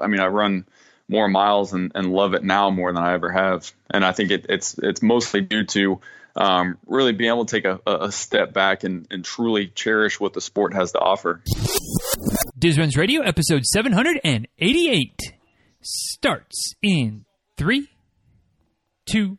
I mean, I run more miles and, and love it now more than I ever have. And I think it, it's it's mostly due to um, really being able to take a, a step back and, and truly cherish what the sport has to offer. Diz Runs Radio, episode 788, starts in three, two,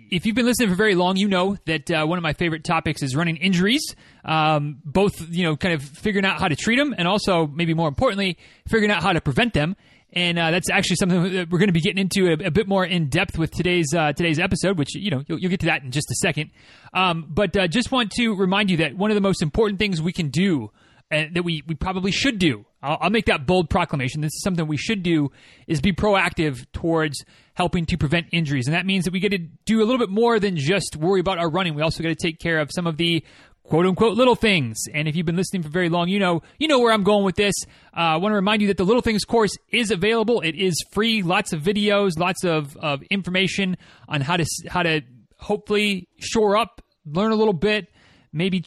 if you've been listening for very long, you know that uh, one of my favorite topics is running injuries. Um, both, you know, kind of figuring out how to treat them, and also, maybe more importantly, figuring out how to prevent them. And uh, that's actually something that we're going to be getting into a, a bit more in depth with today's uh, today's episode, which you know you'll, you'll, get to that in just a second. Um, but uh, just want to remind you that one of the most important things we can do and uh, that we, we probably should do. I'll, I'll, make that bold proclamation. This is something we should do is be proactive towards helping to prevent injuries. And that means that we get to do a little bit more than just worry about our running. We also got to take care of some of the quote unquote little things. And if you've been listening for very long, you know you know where I'm going with this. Uh, I want to remind you that the Little Things course is available. It is free. Lots of videos, lots of, of information on how to how to hopefully shore up, learn a little bit, maybe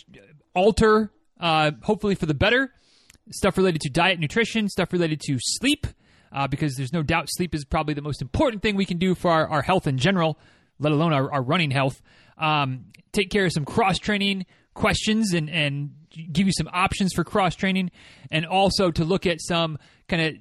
alter uh, hopefully for the better. Stuff related to diet, nutrition, stuff related to sleep, uh, because there's no doubt sleep is probably the most important thing we can do for our, our health in general, let alone our, our running health. Um, take care of some cross training questions and, and give you some options for cross training, and also to look at some kind of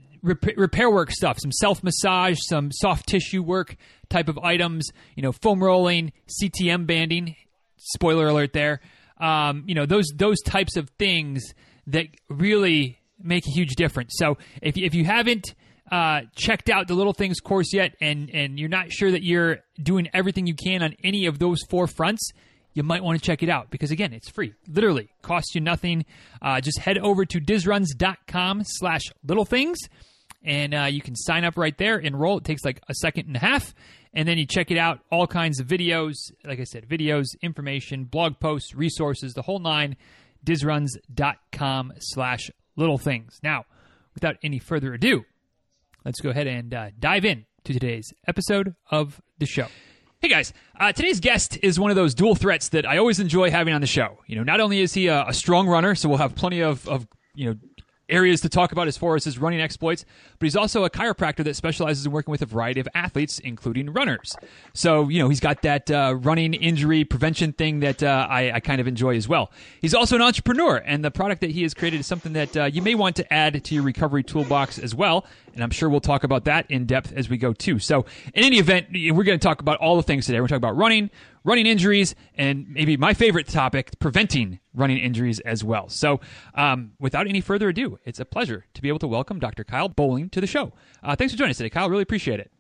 repair work stuff, some self massage, some soft tissue work type of items, you know, foam rolling, CTM banding. Spoiler alert there um, you know those those types of things that really make a huge difference. So if if you haven't uh, checked out the Little Things course yet, and and you're not sure that you're doing everything you can on any of those four fronts, you might want to check it out because again, it's free. Literally, costs you nothing. Uh, just head over to dizruns.com slash little things and uh, you can sign up right there, enroll. It takes like a second and a half, and then you check it out. All kinds of videos, like I said, videos, information, blog posts, resources, the whole nine. Dizruns.com slash little things. Now, without any further ado, let's go ahead and uh, dive in to today's episode of the show. Hey guys, uh, today's guest is one of those dual threats that I always enjoy having on the show. You know, not only is he a, a strong runner, so we'll have plenty of, of you know areas to talk about as far as his running exploits, but he's also a chiropractor that specializes in working with a variety of athletes, including runners. So, you know, he's got that uh, running injury prevention thing that uh, I, I, kind of enjoy as well. He's also an entrepreneur, and the product that he has created is something that uh, you may want to add to your recovery toolbox as well. And I'm sure we'll talk about that in depth as we go too. So, in any event, we're going to talk about all the things today. We're talking about running, running injuries, and maybe my favorite topic, preventing running injuries as well. So, um, without any further ado, it's a pleasure to be able to welcome Dr. Kyle Bowling to the show. Uh, thanks for joining us today, Kyle. Really appreciate it.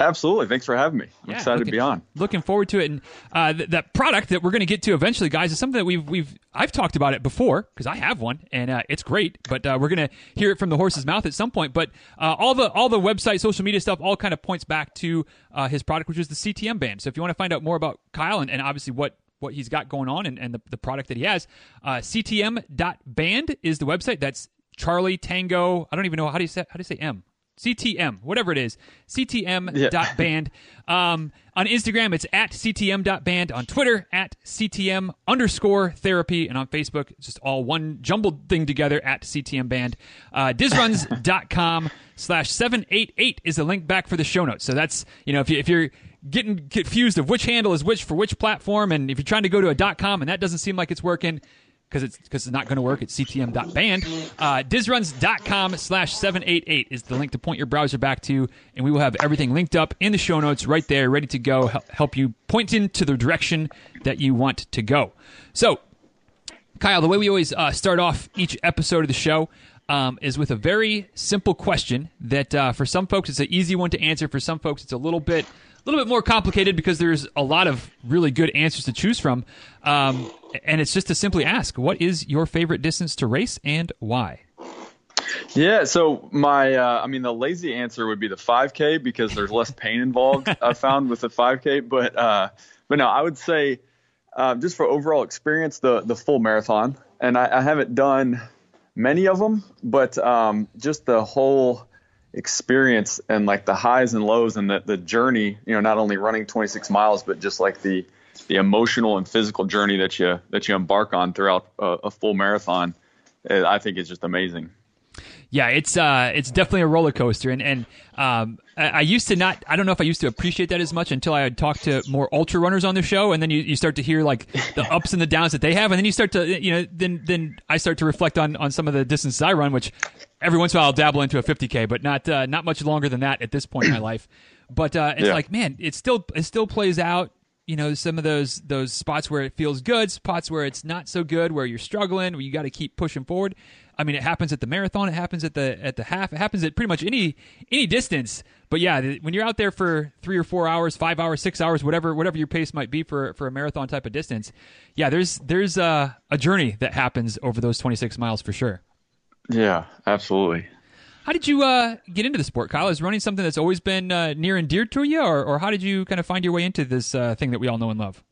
Absolutely. Thanks for having me. I'm yeah, excited looking, to be on. Looking forward to it. And uh, th- that product that we're going to get to eventually, guys, is something that we've we've I've talked about it before because I have one and uh, it's great. But uh, we're going to hear it from the horse's mouth at some point. But uh, all the all the website, social media stuff, all kind of points back to uh, his product, which is the CTM band. So if you want to find out more about Kyle and, and obviously what what he's got going on and, and the, the product that he has, uh, CTM.band is the website. That's Charlie Tango. I don't even know how do you say how do you say M CTM, whatever it is, CTM.band. Yeah. um, on Instagram, it's at CTM.band. On Twitter, at CTM underscore therapy. And on Facebook, it's just all one jumbled thing together at CTM band. Uh, dizruns.com slash 788 is the link back for the show notes. So that's, you know, if, you, if you're getting confused of which handle is which for which platform, and if you're trying to go to a .com and that doesn't seem like it's working, because it's because it's not going to work. It's ctm.band. Uh, dizruns.com slash 788 is the link to point your browser back to, and we will have everything linked up in the show notes right there, ready to go, help you point into the direction that you want to go. So, Kyle, the way we always uh, start off each episode of the show um, is with a very simple question that uh, for some folks it's an easy one to answer. For some folks it's a little bit a little bit more complicated because there's a lot of really good answers to choose from. Um, and it's just to simply ask, what is your favorite distance to race and why? Yeah, so my, uh, I mean, the lazy answer would be the 5K because there's less pain involved. I found with the 5K, but uh, but no, I would say uh, just for overall experience, the the full marathon, and I, I haven't done many of them, but um, just the whole experience and like the highs and lows and the the journey. You know, not only running 26 miles, but just like the the emotional and physical journey that you that you embark on throughout a, a full marathon. I think is just amazing. Yeah, it's uh, it's definitely a roller coaster, and and um, I, I, used to not. I don't know if I used to appreciate that as much until I had talked to more ultra runners on the show, and then you, you start to hear like the ups and the downs that they have, and then you start to you know then then I start to reflect on on some of the distances I run, which every once in a while I'll dabble into a 50k, but not uh, not much longer than that at this point in my life. But uh, it's yeah. like man, it still it still plays out you know some of those those spots where it feels good, spots where it's not so good, where you're struggling, where you got to keep pushing forward. I mean, it happens at the marathon, it happens at the at the half, it happens at pretty much any any distance. But yeah, when you're out there for three or four hours, five hours, six hours, whatever whatever your pace might be for for a marathon type of distance, yeah, there's there's a, a journey that happens over those 26 miles for sure. Yeah, absolutely. How did you uh, get into the sport, Kyle? Is running something that's always been uh, near and dear to you, or, or how did you kind of find your way into this uh, thing that we all know and love?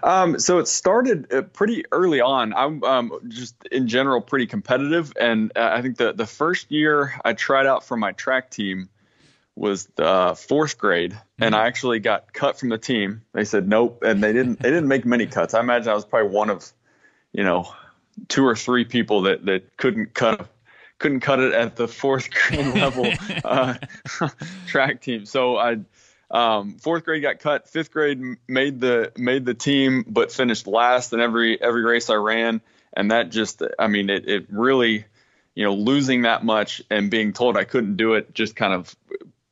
Um, so it started uh, pretty early on. I'm um, just in general pretty competitive, and uh, I think the the first year I tried out for my track team was the fourth grade, mm-hmm. and I actually got cut from the team. They said nope, and they didn't they didn't make many cuts. I imagine I was probably one of, you know, two or three people that that couldn't cut couldn't cut it at the fourth grade level uh, track team. So I um, fourth grade got cut. Fifth grade made the made the team, but finished last in every every race I ran. And that just, I mean, it, it really, you know, losing that much and being told I couldn't do it just kind of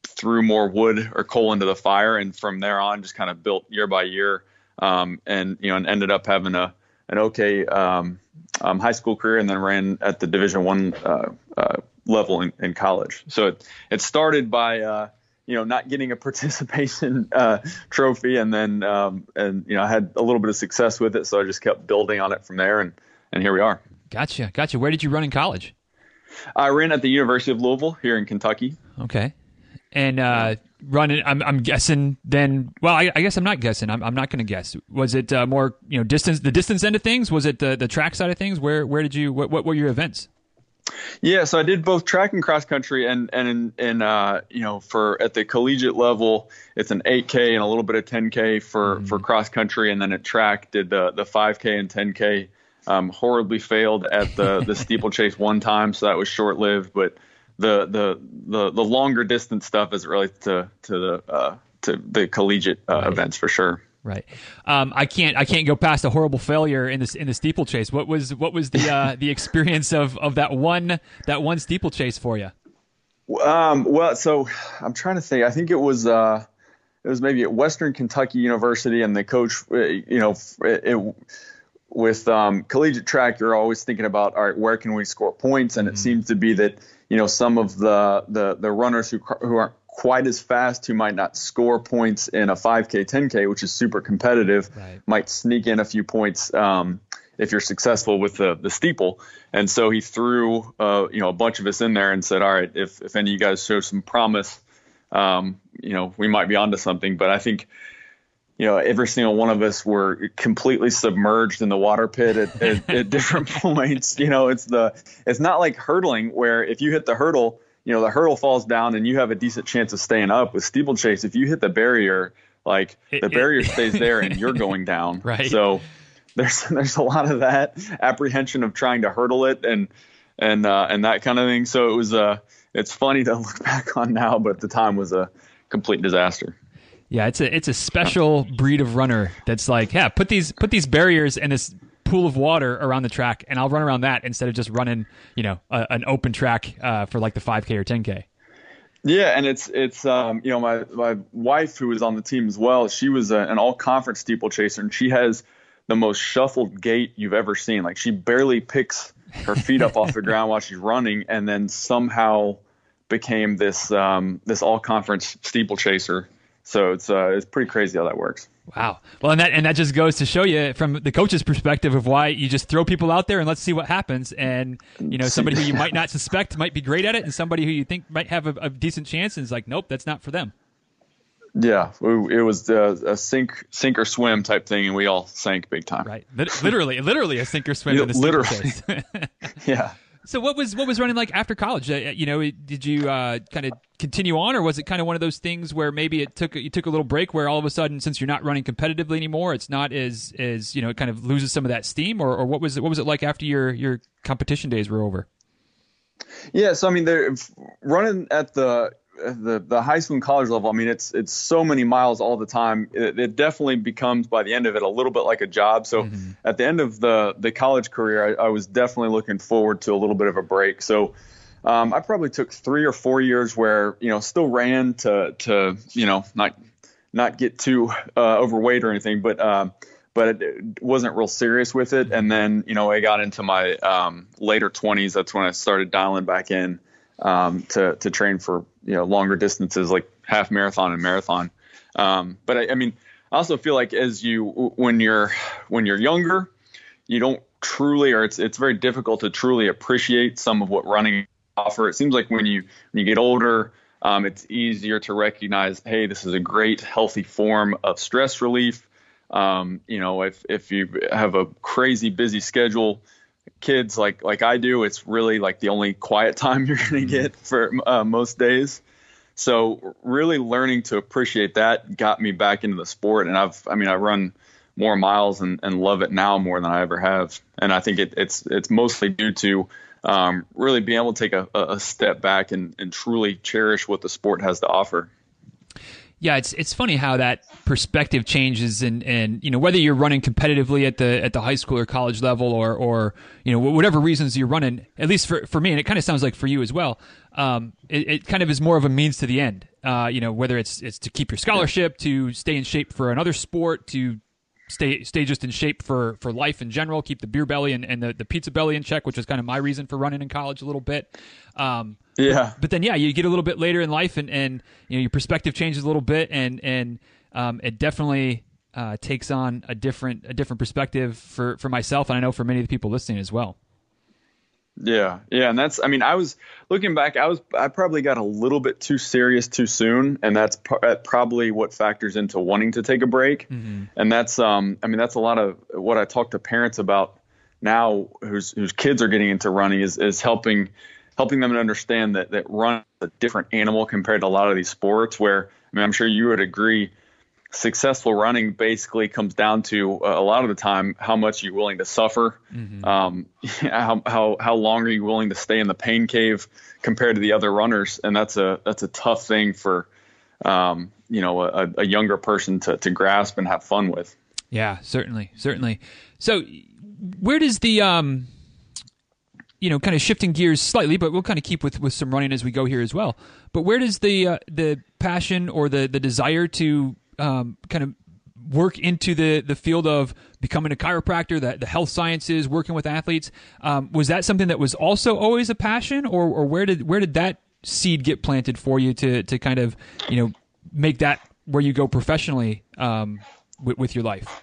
threw more wood or coal into the fire. And from there on, just kind of built year by year. Um, and you know, and ended up having a an okay um, um, high school career, and then ran at the Division One uh, uh, level in, in, college. So it it started by uh, you know, not getting a participation uh, trophy, and then um, and you know, I had a little bit of success with it, so I just kept building on it from there, and and here we are. Gotcha, gotcha. Where did you run in college? I ran at the University of Louisville here in Kentucky. Okay, and uh, running. I'm, I'm guessing then. Well, I, I, guess I'm not guessing. I'm, I'm not going to guess. Was it uh, more you know distance, the distance end of things? Was it the the track side of things? Where where did you? What what were your events? Yeah, so I did both track and cross country, and and in, in uh, you know for at the collegiate level, it's an 8K and a little bit of 10K for mm-hmm. for cross country, and then at track did the the 5K and 10K. Um, horribly failed at the the steeplechase one time, so that was short lived. But the the the the longer distance stuff as it relates to to the uh, to the collegiate uh, right. events for sure. Right. Um, I can't. I can't go past a horrible failure in this in the steeplechase. What was what was the uh, the experience of of that one that one steeplechase for you? Um, well, so I'm trying to think. I think it was uh, it was maybe at Western Kentucky University, and the coach, uh, you know, it, it, with um, collegiate track, you're always thinking about all right, where can we score points? And mm-hmm. it seems to be that you know some of the the the runners who who aren't quite as fast who might not score points in a 5K, 10K, which is super competitive, right. might sneak in a few points um, if you're successful with the, the steeple. And so he threw uh, you know a bunch of us in there and said, all right, if if any of you guys show some promise, um, you know we might be onto something. But I think you know, every single one of us were completely submerged in the water pit at, at, at, different points. You know, it's the it's not like hurdling where if you hit the hurdle, you know the hurdle falls down and you have a decent chance of staying up with steeplechase. If you hit the barrier like the barrier stays there and you're going down. Right. So there's there's a lot of that apprehension of trying to hurdle it and and uh, and that kind of thing. So it was uh it's funny to look back on now but at the time was a complete disaster yeah it's a it's a special breed of runner that's like yeah put these put these barriers and this pool of water around the track, and I'll run around that instead of just running, you know, a, an open track uh, for like the 5K or 10K. Yeah, and it's it's um, you know my my wife who was on the team as well. She was a, an all conference steeplechaser, and she has the most shuffled gait you've ever seen. Like she barely picks her feet up off the ground while she's running, and then somehow became this um, this all conference steeplechaser. So it's uh, it's pretty crazy how that works. Wow. Well, and that and that just goes to show you from the coach's perspective of why you just throw people out there and let's see what happens. And you know, somebody who you might not suspect might be great at it, and somebody who you think might have a, a decent chance, is like, nope, that's not for them. Yeah, it was a sink, sink or swim type thing, and we all sank big time. Right, literally, literally a sink or swim. Literally. yeah. So what was what was running like after college? Uh, you know, did you uh, kind of continue on, or was it kind of one of those things where maybe it took you took a little break, where all of a sudden, since you're not running competitively anymore, it's not as as you know, it kind of loses some of that steam, or, or what was it? What was it like after your your competition days were over? Yeah, so I mean, they're running at the the the high school and college level, I mean, it's it's so many miles all the time. It, it definitely becomes by the end of it a little bit like a job. So mm-hmm. at the end of the the college career, I, I, was definitely looking forward to a little bit of a break. So um, I probably took three or four years where you know still ran to to you know not not get too uh, overweight or anything, but um, but it wasn't real serious with it. And then you know I got into my um, later 20s. That's when I started dialing back in um, to to train for you know longer distances like half marathon and marathon. Um, but I, I, mean, I also feel like as you when you're when you're younger, you don't truly or it's it's very difficult to truly appreciate some of what running offer. It seems like when you when you get older, um, it's easier to recognize, hey, this is a great healthy form of stress relief. Um, you know, if if you have a crazy busy schedule, kids like like I do, it's really like the only quiet time you're going to mm-hmm. get for uh, most days. So really learning to appreciate that got me back into the sport, and I've I mean I run more miles and, and love it now more than I ever have, and I think it, it's it's mostly due to um, really being able to take a, a step back and, and truly cherish what the sport has to offer. Yeah, it's it's funny how that perspective changes, and and you know whether you're running competitively at the at the high school or college level, or or you know whatever reasons you're running. At least for for me, and it kind of sounds like for you as well. Um, it, it kind of is more of a means to the end. Uh, you know whether it's it's to keep your scholarship, to stay in shape for another sport, to stay stay just in shape for for life in general, keep the beer belly and, and the, the pizza belly in check, which is kind of my reason for running in college a little bit. Um, yeah. But then, yeah, you get a little bit later in life, and, and you know your perspective changes a little bit, and and um, it definitely uh, takes on a different a different perspective for for myself, and I know for many of the people listening as well. Yeah, yeah, and that's I mean I was looking back, I was I probably got a little bit too serious too soon, and that's probably what factors into wanting to take a break, mm-hmm. and that's um I mean that's a lot of what I talk to parents about now whose whose kids are getting into running is is helping helping them to understand that that run is a different animal compared to a lot of these sports. Where I mean, I'm sure you would agree, successful running basically comes down to uh, a lot of the time how much you're willing to suffer, mm-hmm. um, how, how how long are you willing to stay in the pain cave compared to the other runners, and that's a that's a tough thing for um, you know a, a younger person to to grasp and have fun with. Yeah, certainly, certainly. So, where does the um, you know, kind of shifting gears slightly, but we'll kind of keep with, with some running as we go here as well. But where does the uh, the passion or the the desire to um, kind of work into the the field of becoming a chiropractor, the, the health sciences, working with athletes, um, was that something that was also always a passion, or or where did where did that seed get planted for you to to kind of you know make that where you go professionally um, with, with your life?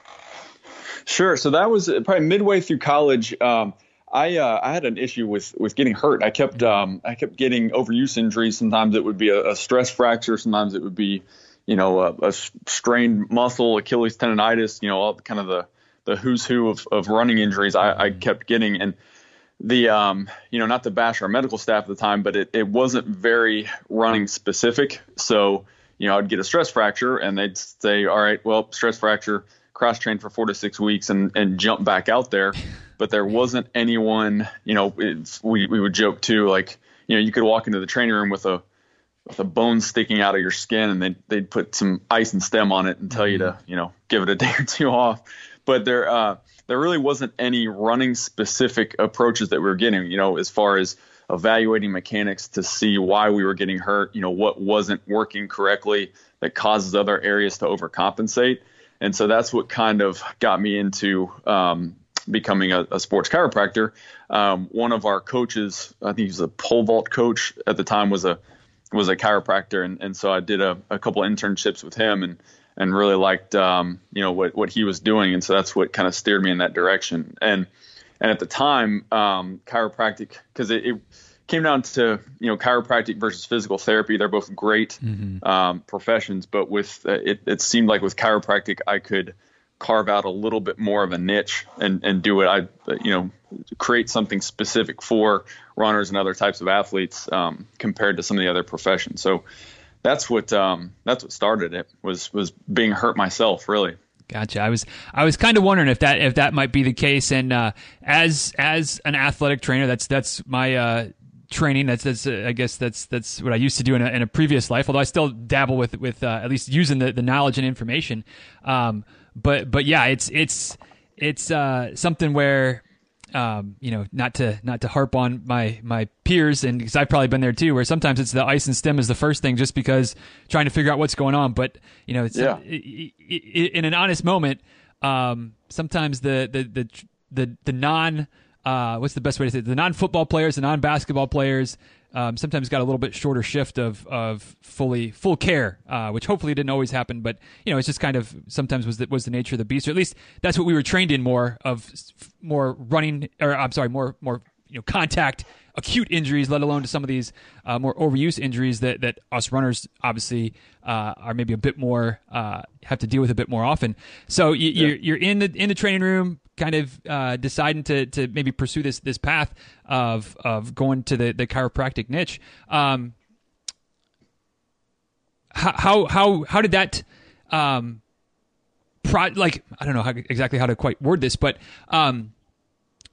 Sure. So that was probably midway through college. Um, I uh, I had an issue with with getting hurt. I kept um, I kept getting overuse injuries. Sometimes it would be a, a stress fracture. Sometimes it would be, you know, a, a, strained muscle, Achilles tendonitis. You know, all kind of the the who's who of, of running injuries. I, I kept getting and the um, you know not to bash our medical staff at the time, but it, it wasn't very running specific. So you know I'd get a stress fracture and they'd say, all right, well stress fracture, cross train for four to six weeks and and jump back out there but there wasn't anyone. You know, we we would joke too, like you know, you could walk into the training room with a with a bone sticking out of your skin, and they'd they'd put some ice and stim on it and tell you to mm-hmm. you know give it a day or two off. But there uh, there really wasn't any running specific approaches that we were getting. You know, as far as evaluating mechanics to see why we were getting hurt, you know, what wasn't working correctly that causes other areas to overcompensate. And so that's what kind of got me into um, becoming a, a sports chiropractor, um, one of our coaches, I think he was a pole vault coach at the time, was a was a chiropractor, and, and so I did a, a couple of internships with him, and and really liked um, you know what what he was doing, and so that's what kind of steered me in that direction. And and at the time, um, chiropractic because it, it, came down to you know chiropractic versus physical therapy. They're both great mm-hmm. um, professions, but with uh, it, it seemed like with chiropractic, I could carve out a little bit more of a niche and and do it. I you know create something specific for runners and other types of athletes um, compared to some of the other professions. So that's what um, that's what started it was was being hurt myself really. Gotcha. I was I was kind of wondering if that if that might be the case. And uh, as as an athletic trainer, that's that's my uh, training. That's that's uh, I guess that's that's what I used to do in a, in a previous life. Although I still dabble with with uh, at least using the, the knowledge and information. Um, but but yeah, it's it's it's uh, something where um, you know, not to not to harp on my my peers, and because I've probably been there too, where sometimes it's the ice and stim is the first thing, just because trying to figure out what's going on. But you know, it's yeah. in an honest moment, um, sometimes the the the the, the non uh, what's the best way to say it? The non football players, the non basketball players, um, sometimes got a little bit shorter shift of of fully full care, uh, which hopefully didn't always happen. But you know, it's just kind of sometimes was the, was the nature of the beast, or at least that's what we were trained in more of more running, or I'm sorry, more more you know contact acute injuries, let alone to some of these uh, more overuse injuries that that us runners obviously uh, are maybe a bit more uh, have to deal with a bit more often. So you, yeah. you're you're in the in the training room, kind of uh, deciding to to maybe pursue this this path of of going to the the chiropractic niche. Um, how how how did that um, pro- like I don't know how, exactly how to quite word this, but um,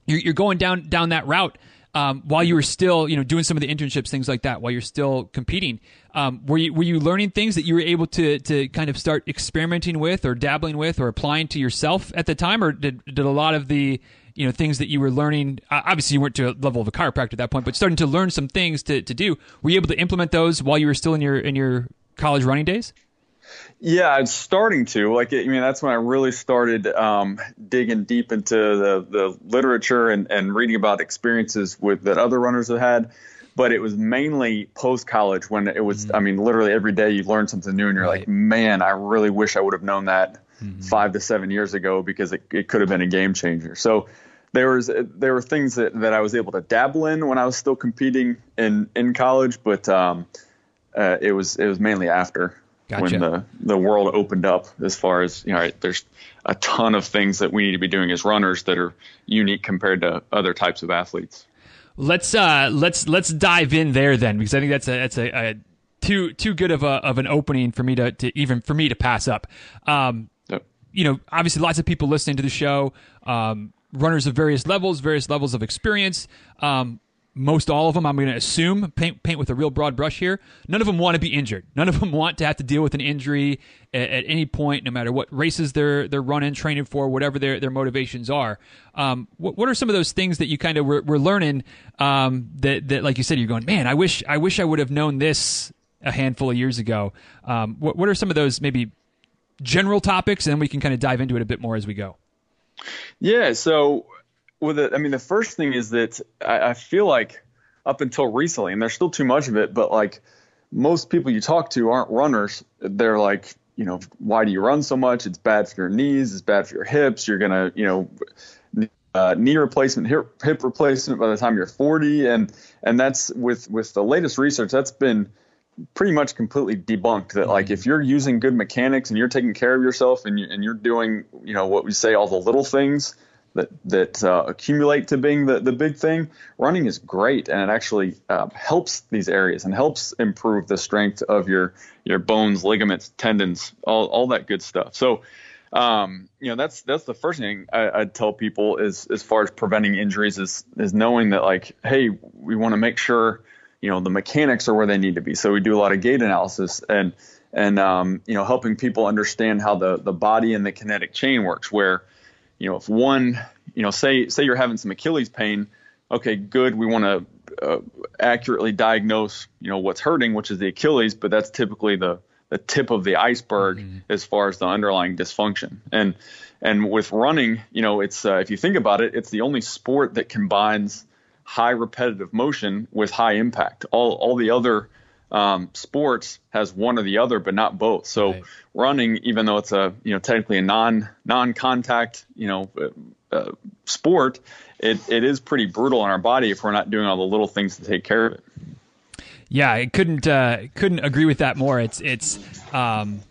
you're, you're going down down that route um, while you were still, you know, doing some of the internships, things like that, while you're still competing, um, were you were you learning things that you were able to to kind of start experimenting with, or dabbling with, or applying to yourself at the time, or did did a lot of the you know things that you were learning? Uh, obviously, you weren't to a level of a chiropractor at that point, but starting to learn some things to to do. Were you able to implement those while you were still in your in your college running days? Yeah, I'm starting to. Like, I mean, that's when I really started um, digging deep into the, the literature and, and reading about experiences with that other runners have had. But it was mainly post college when it was, mm-hmm. I mean, literally every day you learn something new and you're right. like, man, I really wish I would have known that mm-hmm. five to seven years ago because it, it could have been a game changer. So there was there were things that, that I was able to dabble in when I was still competing in, in college, but um, uh, it was it was mainly after. Gotcha. when the, the world opened up as far as you know right, there's a ton of things that we need to be doing as runners that are unique compared to other types of athletes let's uh let's let's dive in there then because i think that's a that's a, a too too good of a of an opening for me to, to even for me to pass up um yep. you know obviously lots of people listening to the show um runners of various levels various levels of experience um most all of them, I'm going to assume, paint, paint with a real broad brush here, none of them want to be injured. None of them want to have to deal with an injury at, at any point, no matter what races they're, they're running, training for, whatever their, their motivations are. Um, what, what are some of those things that you kind of were, were learning um, that, that, like you said, you're going, man, I wish, I wish I would have known this a handful of years ago. Um, what, what are some of those maybe general topics, and then we can kind of dive into it a bit more as we go? Yeah, so with it, I mean, the first thing is that I, I feel like up until recently, and there's still too much of it, but like most people you talk to aren't runners. They're like, you know, why do you run so much? It's bad for your knees. It's bad for your hips. You're gonna, you know, uh, knee replacement, hip, hip replacement by the time you're 40, and and that's with with the latest research that's been pretty much completely debunked that like if you're using good mechanics and you're taking care of yourself and you and you're doing you know what we say all the little things that that uh, accumulate to being the, the big thing, running is great and it actually uh, helps these areas and helps improve the strength of your your bones, ligaments, tendons, all, all that good stuff. So, um, you know, that's that's the first thing I, would tell people is as far as preventing injuries is is knowing that like, hey, we want to make sure you know the mechanics are where they need to be. So we do a lot of gait analysis and and um, you know helping people understand how the the body and the kinetic chain works where you know, if one, you know, say say you're having some Achilles pain, okay, good. We want to uh, accurately diagnose, you know, what's hurting, which is the Achilles, but that's typically the the tip of the iceberg mm-hmm. as far as the underlying dysfunction. And and with running, you know, it's uh, if you think about it, it's the only sport that combines high repetitive motion with high impact. All all the other um, sports has one or the other, but not both. So right. running, even though it's a you know technically a non non contact you know uh, uh, sport, it, it is pretty brutal on our body if we're not doing all the little things to take care of it. Yeah, I couldn't uh, couldn't agree with that more. It's it's um,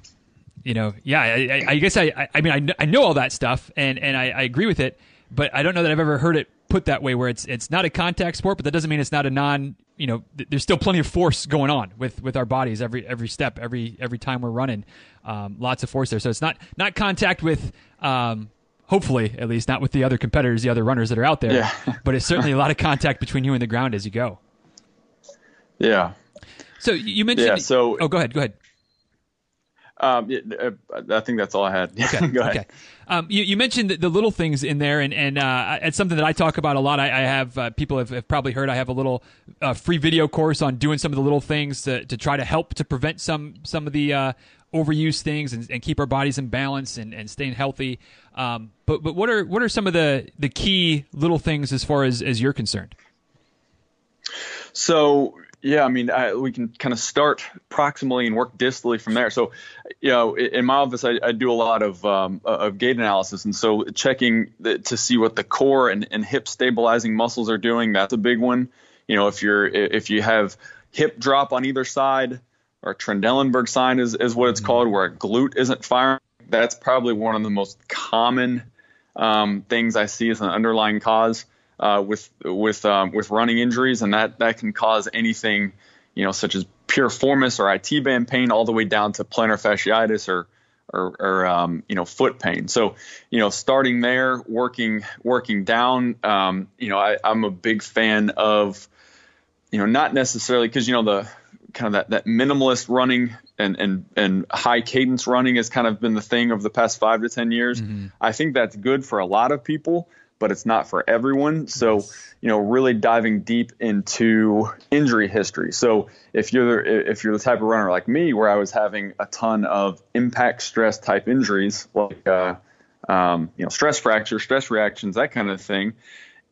you know yeah I, I guess I I mean I, I know all that stuff and and I, I agree with it, but I don't know that I've ever heard it put that way where it's it's not a contact sport, but that doesn't mean it's not a non you know th- there's still plenty of force going on with with our bodies every every step every every time we're running um, lots of force there so it's not not contact with um, hopefully at least not with the other competitors the other runners that are out there yeah. but it's certainly a lot of contact between you and the ground as you go yeah. So you mentioned. Yeah. So. Oh, go ahead. Go ahead. Um, uh, I think that's all I had. Okay. go ahead. Okay. Um, you, you, mentioned the, the, little things in there, and and uh, it's something that I talk about a lot. I, I have uh, people have, have, probably heard. I have a little uh, free video course on doing some of the little things to, to try to help to prevent some some of the uh, overuse things and, and, keep our bodies in balance and, and staying healthy. Um, but but what are what are some of the the key little things as far as as you're concerned? So yeah, I mean, I, we can kind of start proximally and work distally from there. So, you know, in my office, I, I do a lot of um, of gait analysis, and so checking the, to see what the core and, and hip stabilizing muscles are doing. That's a big one. You know, if you're if you have hip drop on either side, or Trendelenburg sign is is what it's mm-hmm. called, where a glute isn't firing. That's probably one of the most common um, things I see as an underlying cause uh, with with um, with running injuries, and that that can cause anything, you know, such as piriformis or IT band pain, all the way down to plantar fasciitis or or, or um, you know foot pain. So you know, starting there, working working down. Um, you know, I, I'm a big fan of you know not necessarily because you know the kind of that, that minimalist running and, and, and high cadence running has kind of been the thing of the past five to 10 years. Mm-hmm. I think that's good for a lot of people but it's not for everyone. So, you know, really diving deep into injury history. So, if you're if you're the type of runner like me, where I was having a ton of impact stress type injuries, like uh, um, you know, stress fracture, stress reactions, that kind of thing,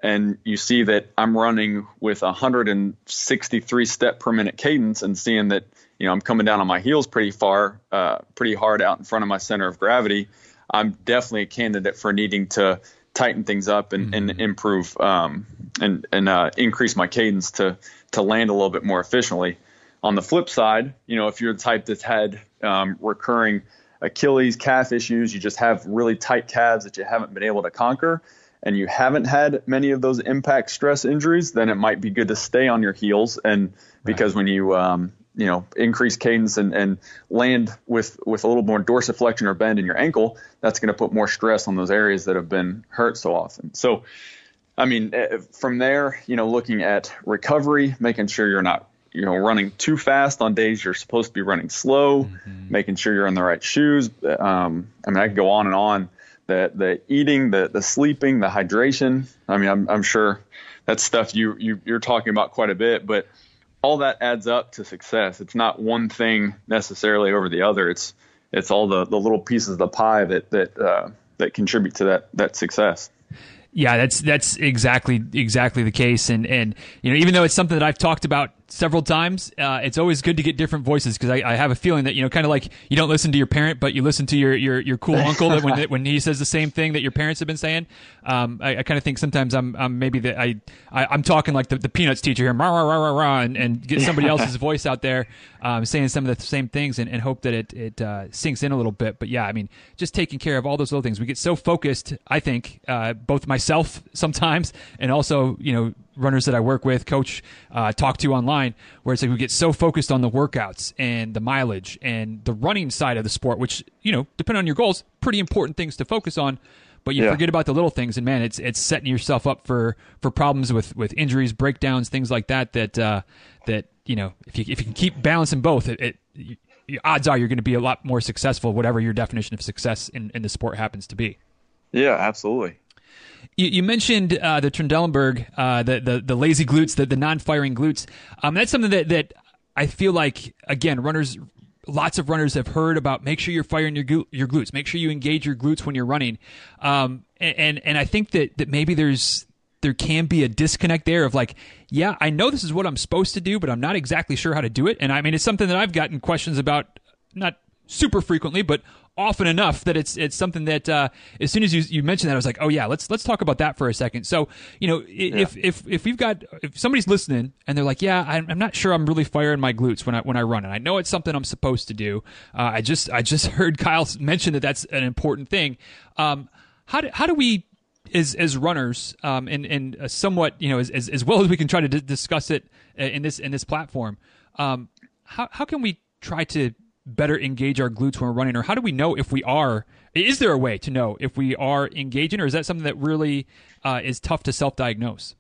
and you see that I'm running with 163 step per minute cadence, and seeing that you know I'm coming down on my heels pretty far, uh, pretty hard out in front of my center of gravity. I'm definitely a candidate for needing to tighten things up and, mm-hmm. and improve um, and and uh, increase my cadence to to land a little bit more efficiently. On the flip side, you know, if you're the type that's had um, recurring Achilles calf issues, you just have really tight calves that you haven't been able to conquer, and you haven't had many of those impact stress injuries, then it might be good to stay on your heels. And because right. when you um, you know increase cadence and, and land with with a little more dorsiflexion or bend in your ankle that's going to put more stress on those areas that have been hurt so often. So i mean eh, from there you know looking at recovery making sure you're not you know running too fast on days you're supposed to be running slow mm-hmm. making sure you're in the right shoes. Um, i mean i could go on and on. The the eating the the sleeping the hydration i mean i'm, I'm sure that's stuff you, you you're talking about quite a bit but all that adds up to success. It's not one thing necessarily over the other. It's it's all the, the little pieces of the pie that that uh, that contribute to that that success. Yeah, that's that's exactly exactly the case, and and you know even though it's something that I've talked about several times. Uh, it's always good to get different voices because I, I, have a feeling that you know, kind of like you don't listen to your parent, but you listen to your your, your cool uncle that when when he says the same thing that your parents have been saying. Um, I, I kind of think sometimes I'm, I'm maybe that I, I am talking like the, the peanuts teacher here, rah, rah, rah, rah, and, and get somebody else's voice out there um, saying some of the same things and, and hope that it it uh, sinks in a little bit. But yeah, I mean, just taking care of all those little things. We get so focused. I think uh, both myself sometimes and also you know runners that I work with, coach, uh, talk to online, where it's like we get so focused on the workouts and the mileage and the running side of the sport, which you know, depending on your goals, pretty important things to focus on. But you yeah. forget about the little things, and man, it's it's setting yourself up for for problems with with injuries, breakdowns, things like that. That uh, that you know, if you if you can keep balancing both, it, it you, odds are you're going to be a lot more successful, whatever your definition of success in, in the sport happens to be. Yeah, absolutely. You, you mentioned uh, the Trendelenburg, uh, the, the the lazy glutes, the, the non-firing glutes. Um, that's something that that I feel like again, runners, lots of runners have heard about. Make sure you're firing your your glutes. Make sure you engage your glutes when you're running. Um, and and, and I think that that maybe there's there can be a disconnect there of like, yeah, I know this is what I'm supposed to do, but I'm not exactly sure how to do it. And I mean, it's something that I've gotten questions about, not super frequently, but often enough that it's it's something that uh, as soon as you you mentioned that, I was like, oh yeah, let's let's talk about that for a second. So you know, if yeah. if if we've got if somebody's listening and they're like, yeah, I'm, I'm, not sure I'm really firing my glutes when I when I run, and I know it's something I'm supposed to do. Uh, I just I just heard Kyle mention that that's an important thing. Um, how do how do we as as runners, um, and and uh, somewhat you know as, as, as well as we can try to d- discuss it uh, in this in this platform, um, how how can we try to better engage our glutes when we're running, or how do we know if we are? Is there a way to know if we are engaging, or is that something that really uh, is tough to self diagnose?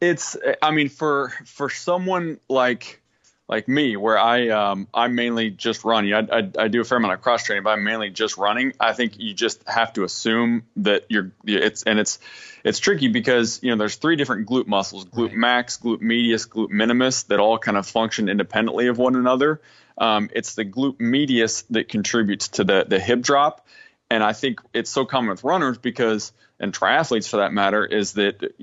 It's, I mean, for for someone like like me, where I um, I'm mainly just running. I, I, I, do a fair amount of cross training, but I'm mainly just running. I think you just have to assume that you're it's and it's it's tricky because you know there's three different glute muscles: glute right. max, glute medius, glute minimus, that all kind of function independently of one another. Um, it's the glute medius that contributes to the the hip drop, and I think it's so common with runners because and triathletes for that matter is that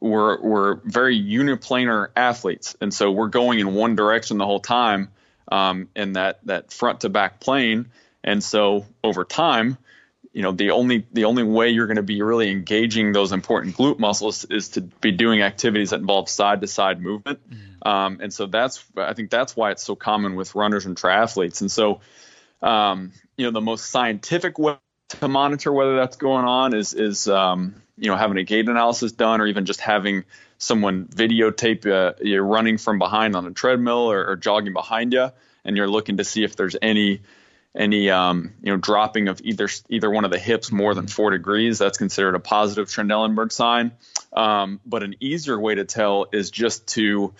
we're we're very uniplanar athletes, and so we're going in one direction the whole time um, in that that front to back plane, and so over time you know the only the only way you're going to be really engaging those important glute muscles is to be doing activities that involve side to side movement mm. um, and so that's i think that's why it's so common with runners and triathletes and so um, you know the most scientific way to monitor whether that's going on is is um, you know having a gait analysis done or even just having someone videotape uh, you running from behind on a treadmill or, or jogging behind you and you're looking to see if there's any any um, you know dropping of either either one of the hips more than four degrees. That's considered a positive Trendelenburg sign. Um, but an easier way to tell is just to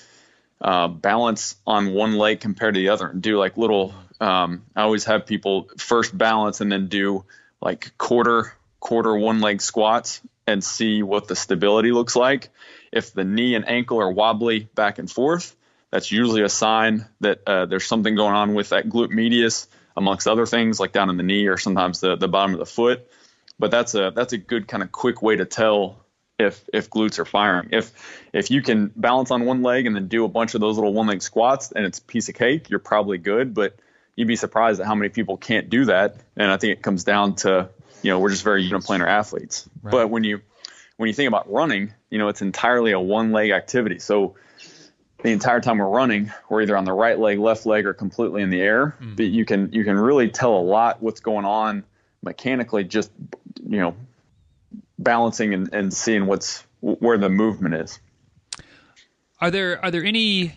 uh, balance on one leg compared to the other and do like little. Um, I always have people first balance and then do like quarter quarter one leg squats and see what the stability looks like. If the knee and ankle are wobbly back and forth, that's usually a sign that uh, there's something going on with that glute medius amongst other things like down in the knee or sometimes the, the bottom of the foot. But that's a that's a good kind of quick way to tell if if glutes are firing. If if you can balance on one leg and then do a bunch of those little one leg squats and it's a piece of cake, you're probably good. But you'd be surprised at how many people can't do that. And I think it comes down to you know we're just very uniplanar athletes. Right. But when you when you think about running, you know it's entirely a one leg activity. So the entire time we're running, we're either on the right leg, left leg, or completely in the air. Mm. But you can you can really tell a lot what's going on mechanically, just you know, balancing and, and seeing what's where the movement is. Are there are there any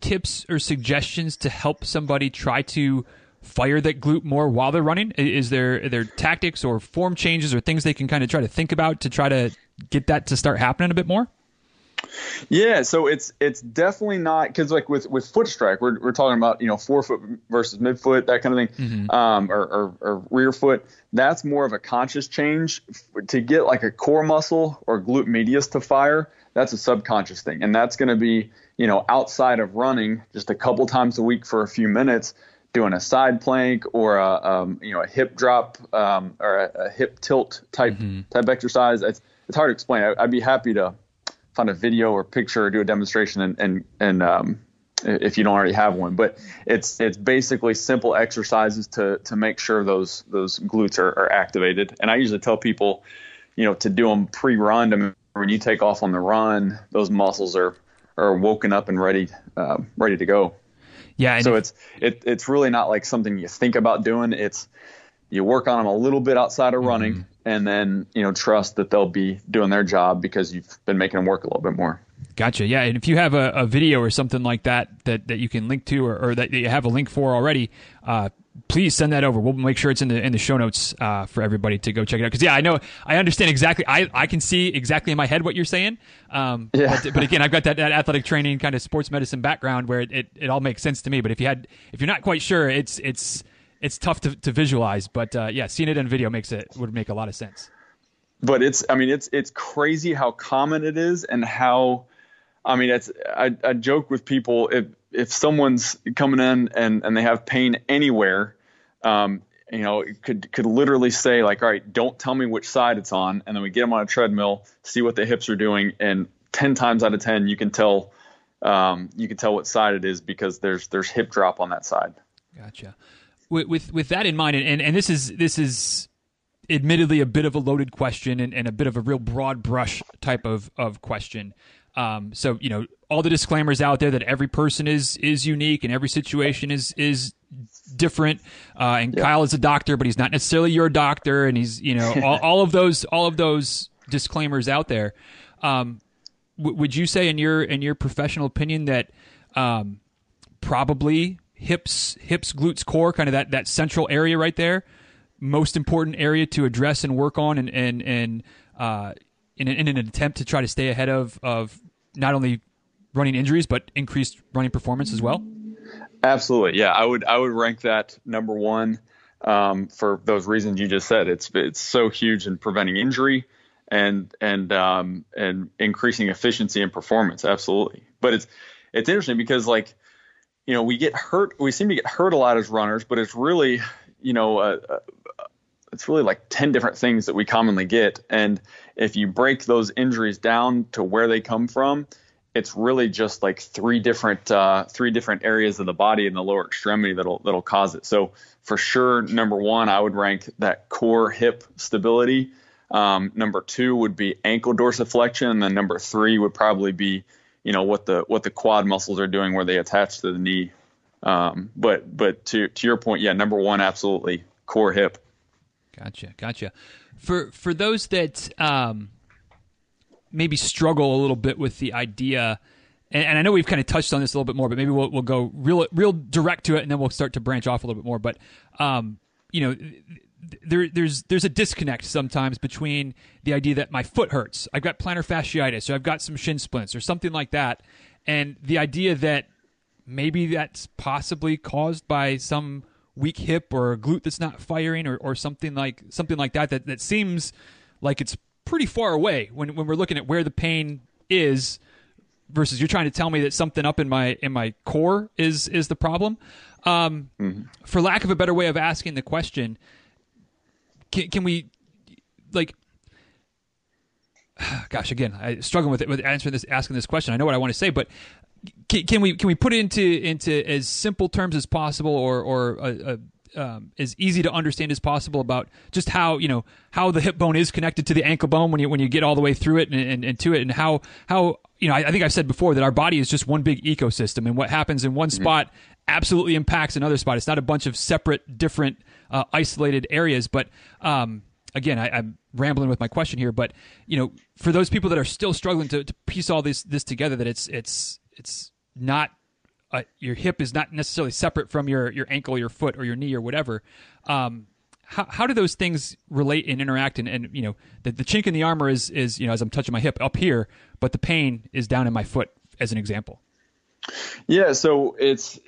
tips or suggestions to help somebody try to fire that glute more while they're running? Is there are there tactics or form changes or things they can kind of try to think about to try to get that to start happening a bit more? Yeah, so it's it's definitely not because like with with foot strike, we're we're talking about you know forefoot versus midfoot that kind of thing, mm-hmm. um, or, or, or rear foot. That's more of a conscious change to get like a core muscle or glute medius to fire. That's a subconscious thing, and that's going to be you know outside of running just a couple times a week for a few minutes doing a side plank or a um, you know a hip drop um, or a, a, hip tilt type mm-hmm. type exercise. It's, it's hard to explain. I, would be happy to find a video or picture or do a demonstration and and, and um, if you don't already have one. But it's it's basically simple exercises to to make sure those those glutes are, are activated. And I usually tell people, you know, to do them pre-run. To when you take off on the run, those muscles are are woken up and ready uh, ready to go. Yeah. So it's it, it's really not like something you think about doing. It's you work on them a little bit outside of running, mm-hmm and then you know trust that they'll be doing their job because you've been making them work a little bit more. Gotcha. Yeah, and if you have a, a video or something like that that, that you can link to, or, or that you have a link for already, uh, please send that over. We'll make sure it's in the in the show notes uh, for everybody to go check it out. Because yeah, I know I understand exactly. I, I can see exactly in my head what you're saying. Um, yeah. But, but, again, I've got that, that athletic training kind of sports medicine background where it, it, it all makes sense to me. But if you had if you're not quite sure, it's it's it's tough to, to visualize, but uh, yeah, seeing it in video makes it would make a lot of sense. But it's, I mean, it's it's crazy how common it is, and how, I mean, it's. I, I joke with people if if someone's coming in and and they have pain anywhere, um, you know, could could literally say like, all right, don't tell me which side it's on, and then we get them on a treadmill, see what the hips are doing, and ten times out of ten, you can tell um, you can tell what side it is because there's there's hip drop on that side. Gotcha. With with, with that in mind, and, and this is this is admittedly a bit of a loaded question and, and a bit of a real broad brush type of of question. Um, so you know all the disclaimers out there that every person is is unique and every situation is is different. Uh, and Kyle is a doctor, but he's not necessarily your doctor, and he's you know all, all of those all of those disclaimers out there. Um, w- would you say, in your in your professional opinion, that um, probably hips hips glutes core, kind of that that central area right there, most important area to address and work on, and and and uh, in, in an attempt to try to stay ahead of of not only running injuries but increased running performance as well. Absolutely, yeah. I would I would rank that number one um, for those reasons you just said. It's it's so huge in preventing injury and and um, and increasing efficiency and performance. Absolutely, but it's it's interesting because like you know we get hurt. We seem to get hurt a lot as runners, but it's really you know uh, uh, it's really like ten different things that we commonly get, and if you break those injuries down to where they come from it's really just like three different uh, three different areas of the body in the lower extremity that'll that'll cause it. So for sure, number one, I would rank that core hip stability. Um, number two would be ankle dorsiflexion, and then number three would probably be you know what the what the quad muscles are doing where they attach to the knee. Um, but but to to your point, yeah, number one, absolutely core hip. Gotcha, gotcha. For for those that um, maybe struggle a little bit with the idea. And, and, I know we've kind of touched on this a little bit more, but maybe we'll, we'll go real, real direct to it, and then we'll start to branch off a little bit more. But um, you know, there, there's there's a disconnect sometimes between the idea that my foot hurts, I've got plantar fasciitis, or I've got some shin splints, or something like that, and the idea that maybe that's possibly caused by some weak hip or a glute that's not firing, or, or something like something like that. That that seems like it's pretty far away when when we're looking at where the pain is versus you're trying to tell me that something up in my in my core is is the problem. Um, mm-hmm. For lack of a better way of asking the question, can, can we like? Gosh, again, I struggle with it with answering this, asking this question. I know what I want to say, but can, can we can we put it into into as simple terms as possible, or or a, a um, as easy to understand as possible about just how you know how the hip bone is connected to the ankle bone when you when you get all the way through it and, and, and to it, and how how you know I, I, think I've said before that our body is just one big ecosystem, and what happens in one mm-hmm. spot absolutely impacts another spot. It's not a bunch of separate, different, uh, isolated areas. But um, again, I, am rambling with my question here, but you know, for those people that are still struggling to, to piece all this this together, that it's it's it's not uh, your hip is not necessarily separate from your your ankle, your foot, or your knee, or whatever. Um, how, how do those things relate and interact? And, and you know, the, the chink in the armor is is you know as I'm touching my hip up here, but the pain is down in my foot, as an example. Yeah, so it's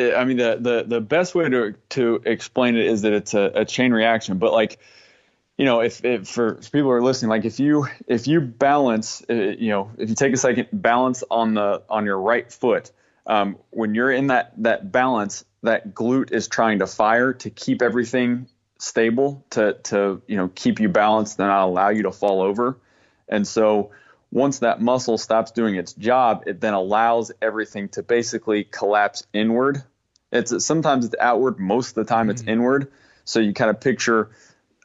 I mean the the the best way to to explain it is that it's a, a chain reaction, but like you know if, if for, people who are listening like if you if you balance uh, you know if you take a second balance on the on your right foot um, when you're in that that balance, that glute is trying to fire to keep everything stable, to to you know keep you balanced and not allow you to fall over. And so once that muscle stops doing its job, it then allows everything to basically collapse inward. It's sometimes it's outward, most of the time it's mm-hmm. inward. So you kind of picture,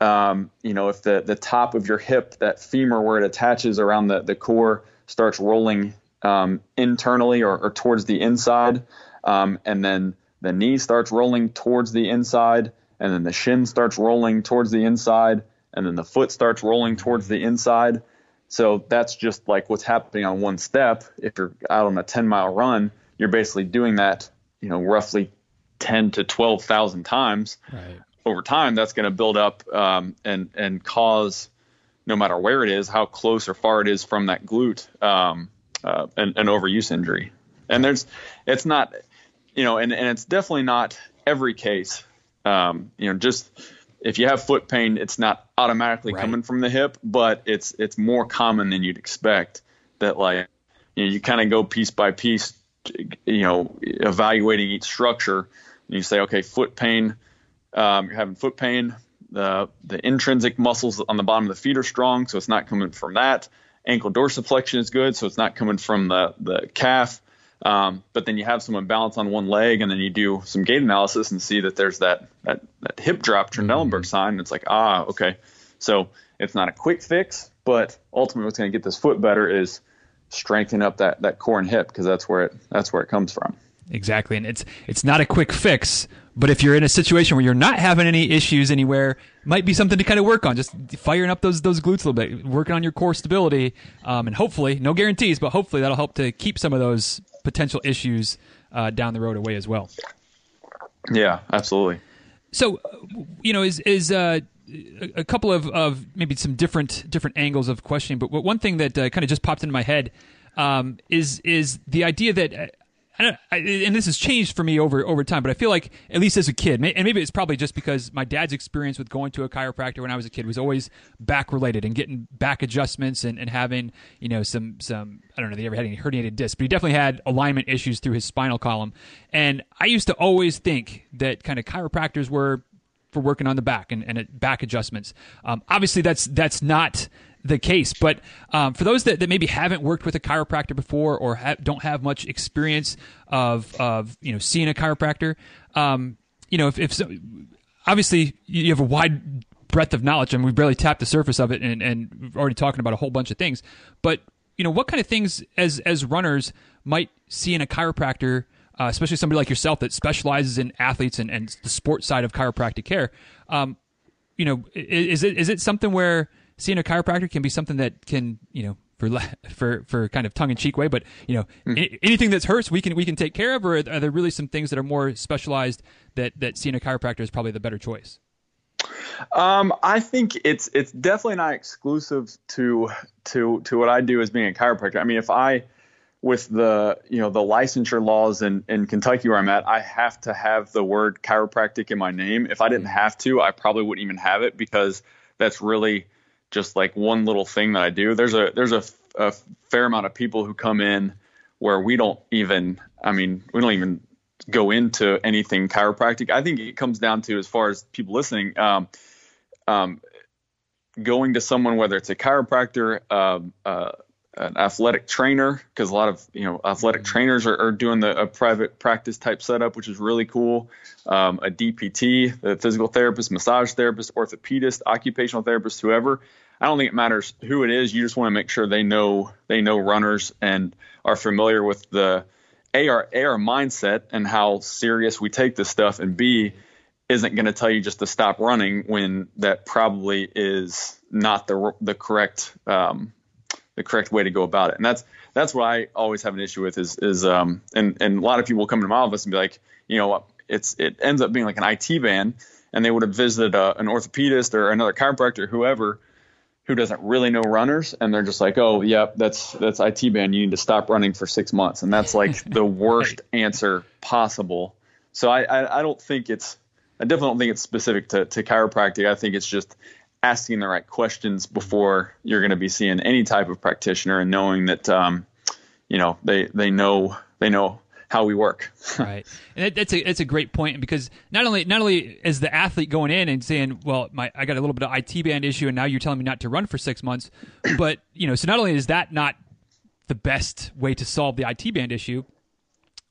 um, you know, if the the top of your hip, that femur where it attaches around the the core, starts rolling um, internally or, or, towards the inside, um, and then the knee starts rolling towards the inside, and then the shin starts rolling towards the inside, and then the foot starts rolling towards the inside. So that's just like what's happening on one step. If you're out on a 10 mile run, you're basically doing that, you know, roughly 10 to 12,000 times. Right. Over time, that's going to build up um, and and cause, no matter where it is, how close or far it is from that glute, um, uh, an, an overuse injury. And there's, it's not, you know, and, and it's definitely not every case. Um, you know, just if you have foot pain, it's not automatically right. coming from the hip, but it's it's more common than you'd expect. That like, you know, you kind of go piece by piece, you know, evaluating each structure. And you say, okay, foot pain. um, you're having foot pain. The the intrinsic muscles on the bottom of the feet are strong, so it's not coming from that. Ankle dorsiflexion is good, so it's not coming from the the calf. Um, but then you have some imbalance on one leg, and then you do some gait analysis and see that there's that that, that hip drop Trendelenburg mm-hmm. sign. And it's like, ah, okay. So it's not a quick fix, but ultimately, what's going to get this foot better is strengthen up that that core and hip because that's where it that's where it comes from. Exactly, and it's it's not a quick fix, but if you're in a situation where you're not having any issues anywhere, might be something to kind of work on. Just firing up those those glutes a little bit, working on your core stability, um, and hopefully, no guarantees, but hopefully that'll help to keep some of those potential issues uh, down the road away as well. Yeah, absolutely. So, you know, is is uh, a couple of, of maybe some different different angles of questioning, but one thing that uh, kind of just popped into my head um, is is the idea that uh, I I, and this has changed for me over over time, but I feel like at least as a kid, and maybe it's probably just because my dad's experience with going to a chiropractor when I was a kid was always back related and getting back adjustments and, and having you know some some I don't know if ever had any herniated discs, but he definitely had alignment issues through his spinal column. And I used to always think that kind of chiropractors were for working on the back and, and back adjustments. Um, obviously, that's that's not the case. But um, for those that, that maybe haven't worked with a chiropractor before or ha- don't have much experience of of you know seeing a chiropractor, um, you know if, if so, obviously you have a wide breadth of knowledge and we've barely tapped the surface of it and, and we're already talking about a whole bunch of things. But you know what kind of things as as runners might see in a chiropractor. Uh, especially somebody like yourself that specializes in athletes and, and the sports side of chiropractic care. Um, you know, is, is it is it something where seeing a chiropractor can be something that can you know for for for kind of tongue in cheek way, but you know mm. anything that hurts we can we can take care of, or are there really some things that are more specialized that that seeing a chiropractor is probably the better choice? Um, I think it's it's definitely not exclusive to to to what I do as being a chiropractor. I mean, if I with the you know the licensure laws in, in Kentucky where I'm at, I have to have the word chiropractic in my name. If I didn't hmm. have to, I probably wouldn't even have it because that's really just like one little thing that I do. There's a there's a, a fair amount of people who come in where we don't even I mean we don't even go into anything chiropractic. I think it comes down to as far as people listening, um, um, going to someone whether it's a chiropractor, uh, uh, an athletic trainer, because a lot of you know athletic mm-hmm. trainers are, are doing the a private practice type setup, which is really cool. Um, a DPT, a physical therapist, massage therapist, orthopedist, occupational therapist, whoever. I don't think it matters who it is. You just want to make sure they know they know runners and are familiar with the a our, a, our mindset and how serious we take this stuff, and B isn't going to tell you just to stop running when that probably is not the the correct um, the correct way to go about it. And that's that's what I always have an issue with is is um and and a lot of people come to my office and be like, you know, it's it ends up being like an IT band, and they would have visited a, an orthopedist or another chiropractor, whoever who doesn't really know runners and they're just like, oh, yep, that's that's IT band. You need to stop running for six months, and that's like the worst answer possible. So I, I, I don't think it's I definitely don't think it's specific to, to chiropractic. I think it's just asking the right questions before you're going to be seeing any type of practitioner and knowing that um, you know they they know they know how we work. right, and that's a that's a great point because not only not only is the athlete going in and saying, "Well, my I got a little bit of IT band issue, and now you're telling me not to run for six months," but you know, so not only is that not the best way to solve the IT band issue,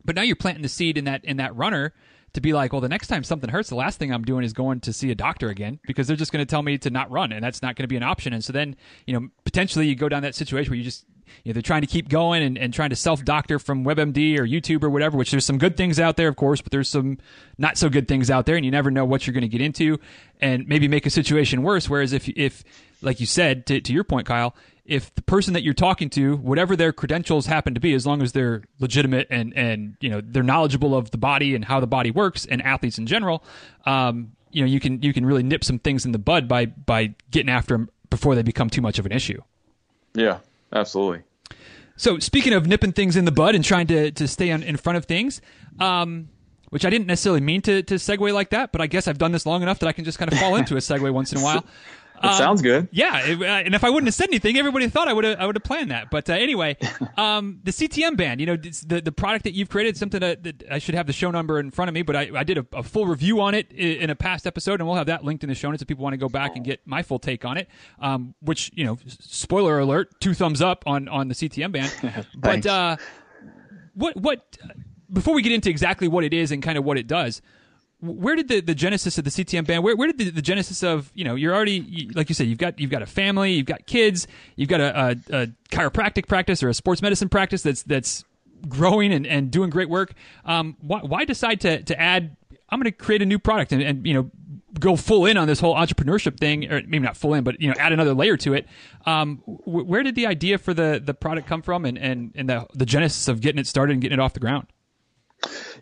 but now you're planting the seed in that in that runner to be like, well, the next time something hurts, the last thing I'm doing is going to see a doctor again because they're just going to tell me to not run, and that's not going to be an option. And so then, you know, potentially you go down that situation where you just you know, they're trying to keep going and, and trying to self doctor from WebMD or YouTube or whatever, which there's some good things out there, of course, but there's some not so good things out there, and you never know what you're going to get into and maybe make a situation worse. Whereas if, if like you said, to, to your point, Kyle, if the person that you're talking to, whatever their credentials happen to be, as long as they're legitimate and, and you know they're knowledgeable of the body and how the body works and athletes in general, um, you know you can you can really nip some things in the bud by by getting after them before they become too much of an issue. Yeah, absolutely. So speaking of nipping things in the bud and trying to to stay on, in front of things, um, which I didn't necessarily mean to to segue like that, but I guess I've done this long enough that I can just kind of fall into a segue once in a while. It um, sounds good. Yeah, it, uh, and if I wouldn't have said anything, everybody thought I would have I would have planned that. But uh, anyway, um, the CTM band, you know, the the product that you've created, something that, that, I should have the show number in front of me, but I, I did a, a, full review on it in a past episode, and we'll have that linked in the show notes if people want to go back and get my full take on it. Um, which you know, spoiler alert, two thumbs up on on the CTM band. but uh, what what before we get into exactly what it is and kind of what it does where did the, the genesis of the CTM band? Where, where did the, the genesis of you know you're already like you said you've got you've got a family, you've got kids, you've got a, a, a chiropractic practice or a sports medicine practice that's that's growing and, and doing great work. Um, why, why decide to to add? I'm going to create a new product and, and you know go full in on this whole entrepreneurship thing, or maybe not full in, but you know, add another layer to it. Um, w- where did the idea for the the product come from, and and, and the the genesis of getting it started and getting it off the ground?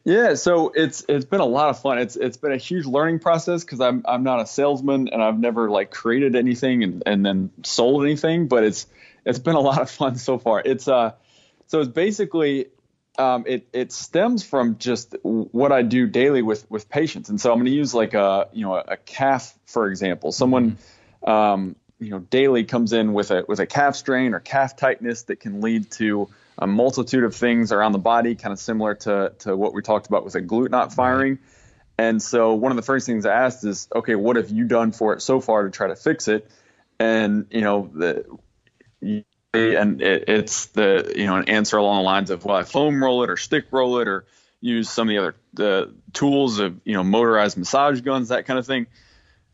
Yeah, so it's it's been a lot of fun. It's it's been a huge learning process because I'm I'm not a salesman and I've never like created anything and, and then sold anything, but it's it's been a lot of fun so far. It's uh so it's basically um, it it stems from just what I do daily with with patients, and so I'm going to use like a you know a calf for example. Someone mm-hmm. um, you know daily comes in with a with a calf strain or calf tightness that can lead to a multitude of things around the body, kind of similar to, to what we talked about with a glute not firing. And so one of the first things I asked is, okay, what have you done for it so far to try to fix it? And you know, the and it, it's the you know an answer along the lines of well, I foam roll it or stick roll it or use some of the other the tools of you know motorized massage guns, that kind of thing.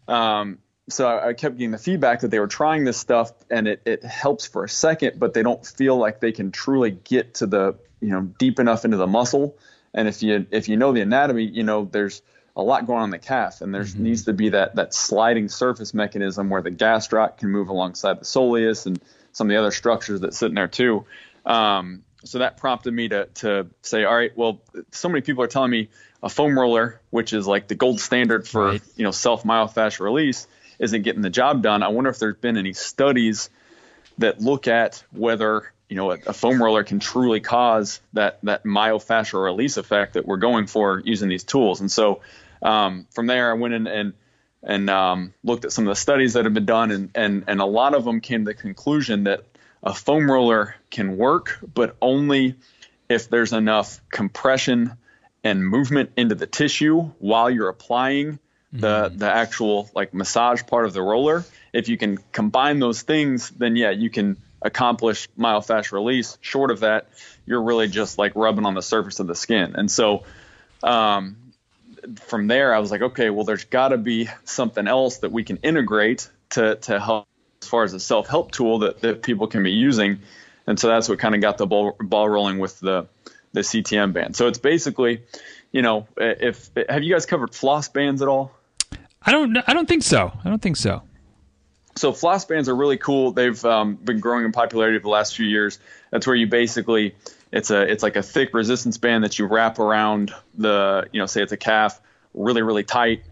Um, so I, kept getting the feedback that they were trying this stuff and it, it helps for a second, but they don't feel like they can truly get to the, you know, deep enough into the muscle. And if you, if you know the anatomy, you know, there's a lot going on in the calf and there mm-hmm. needs to be that, that sliding surface mechanism where the gastroc can move alongside the soleus and some of the other structures that sit in there too. Um, so that prompted me to, to say, all right, well, so many people are telling me a foam roller, which is like the gold standard for, right. you know, self myofascial release isn't getting the job done. I wonder if there's been any studies that look at whether you know a, a foam roller can truly cause that that myofascial release effect that we're going for using these tools. And so um, from there, I went in and and um, looked at some of the studies that have been done, and and and a lot of them came to the conclusion that a foam roller can work, but only if there's enough compression and movement into the tissue while you're applying the mm-hmm. the actual like massage part of the roller. If you can combine those things, then yeah, you can accomplish myofascial release. Short of that, you're really just like rubbing on the surface of the skin. And so um, from there, I was like, okay, well, there's got to be something else that we can integrate to to help as far as a self help tool that, that people can be using. And so that's what kind of got the ball, ball rolling with the the CTM band. So it's basically, you know, if have you guys covered floss bands at all? I don't. I don't think so. I don't think so. So floss bands are really cool. They've um, been growing in popularity for the last few years. That's where you basically it's a it's like a thick resistance band that you wrap around the you know say it's a calf really really tight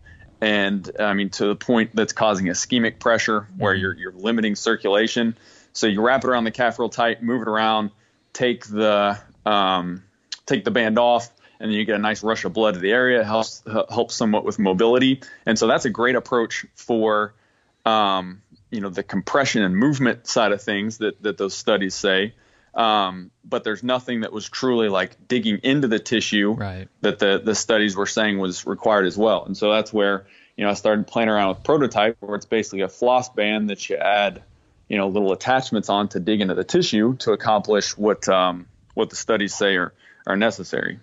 and I mean to the point that's causing ischemic pressure where mm-hmm. you're you're limiting circulation. So you wrap it around the calf real tight, move it around, take the um, take the band off, and then you get a nice rush of blood to the area. It helps helps somewhat with mobility, and so that's a great approach for um, you know the compression and movement side of things that that those studies say. Um, but there's nothing that was truly like digging into the tissue right. that the the studies were saying was required as well. And so that's where you know I started playing around with prototype, where it's basically a floss band that you add you know little attachments on to dig into the tissue to accomplish what um, what the studies say are are necessary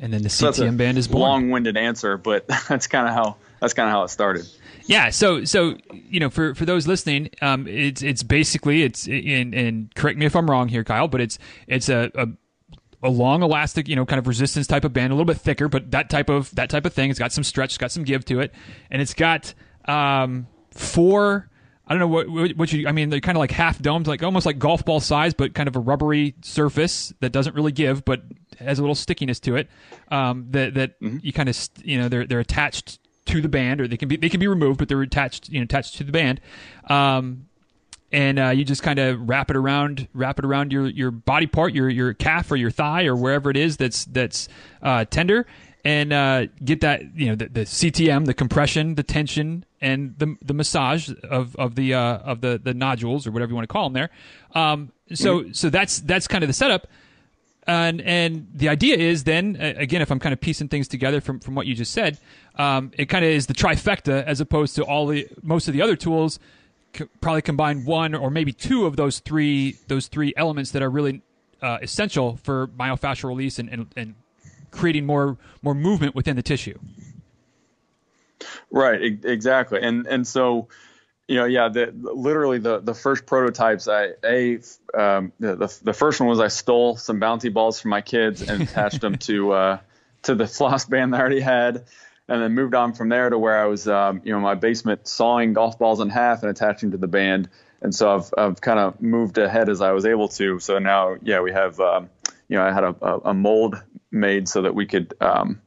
and then the CTM band is born. Long-winded answer, but that's kind of how that's kind of how it started. Yeah, so so you know, for for those listening, um, it's it's basically it's in and correct me if I'm wrong here, Kyle, but it's it's a, a a long elastic, you know, kind of resistance type of band, a little bit thicker, but that type of that type of thing. It's got some stretch, it's got some give to it, and it's got um, four. I don't know what what you. I mean, they're kind of like half domed, like almost like golf ball size, but kind of a rubbery surface that doesn't really give, but has a little stickiness to it. Um, that that mm-hmm. you kind of you know they're they're attached to the band, or they can be they can be removed, but they're attached you know attached to the band. Um, and uh, you just kind of wrap it around wrap it around your your body part, your your calf or your thigh or wherever it is that's that's uh, tender, and uh, get that you know the, the, CTM, the compression, the tension and the the massage of of the uh, of the the nodules or whatever you want to call them there. Um, so mm-hmm. so that's that's kind of the setup. And and the idea is then again, if I'm kind of piecing things together from from what you just said, um, it kind of is the trifecta as opposed to all the most of the other tools. Co- probably combine one or maybe two of those three those three elements that are really uh, essential for myofascial release and, and, and creating more more movement within the tissue. Right, exactly, and and so you know, yeah, the, literally the, the first prototypes, I a um, the, the, first one was I stole some bouncy balls from my kids and attached them to uh, to the floss band I already had, and then moved on from there to where I was, um, you know, my basement sawing golf balls in half and attaching to the band, and so I've I've kind of moved ahead as I was able to. So now, yeah, we have, um, you know, I had a, a, mold made so that we could. Um,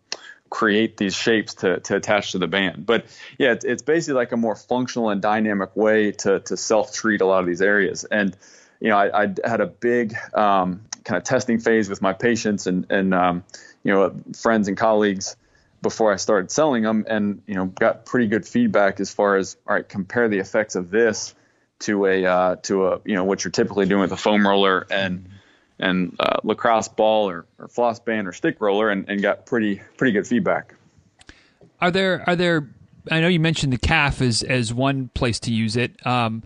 create these shapes to, to attach to the band. But yeah, it's, it's basically like a more functional and dynamic way to, to self treat a lot of these areas. And, you know, I, I had a big um, kind of testing phase with my patients and, and um, you know, friends and colleagues before I started selling them and, you know, got pretty good feedback as far as, all right, compare the effects of this to a, uh, to a, you know, what you're typically doing with a foam roller and, and uh, lacrosse ball or, or, floss band or stick roller and, and got pretty pretty good feedback. Are there are there? I know you mentioned the calf as as one place to use it. Um,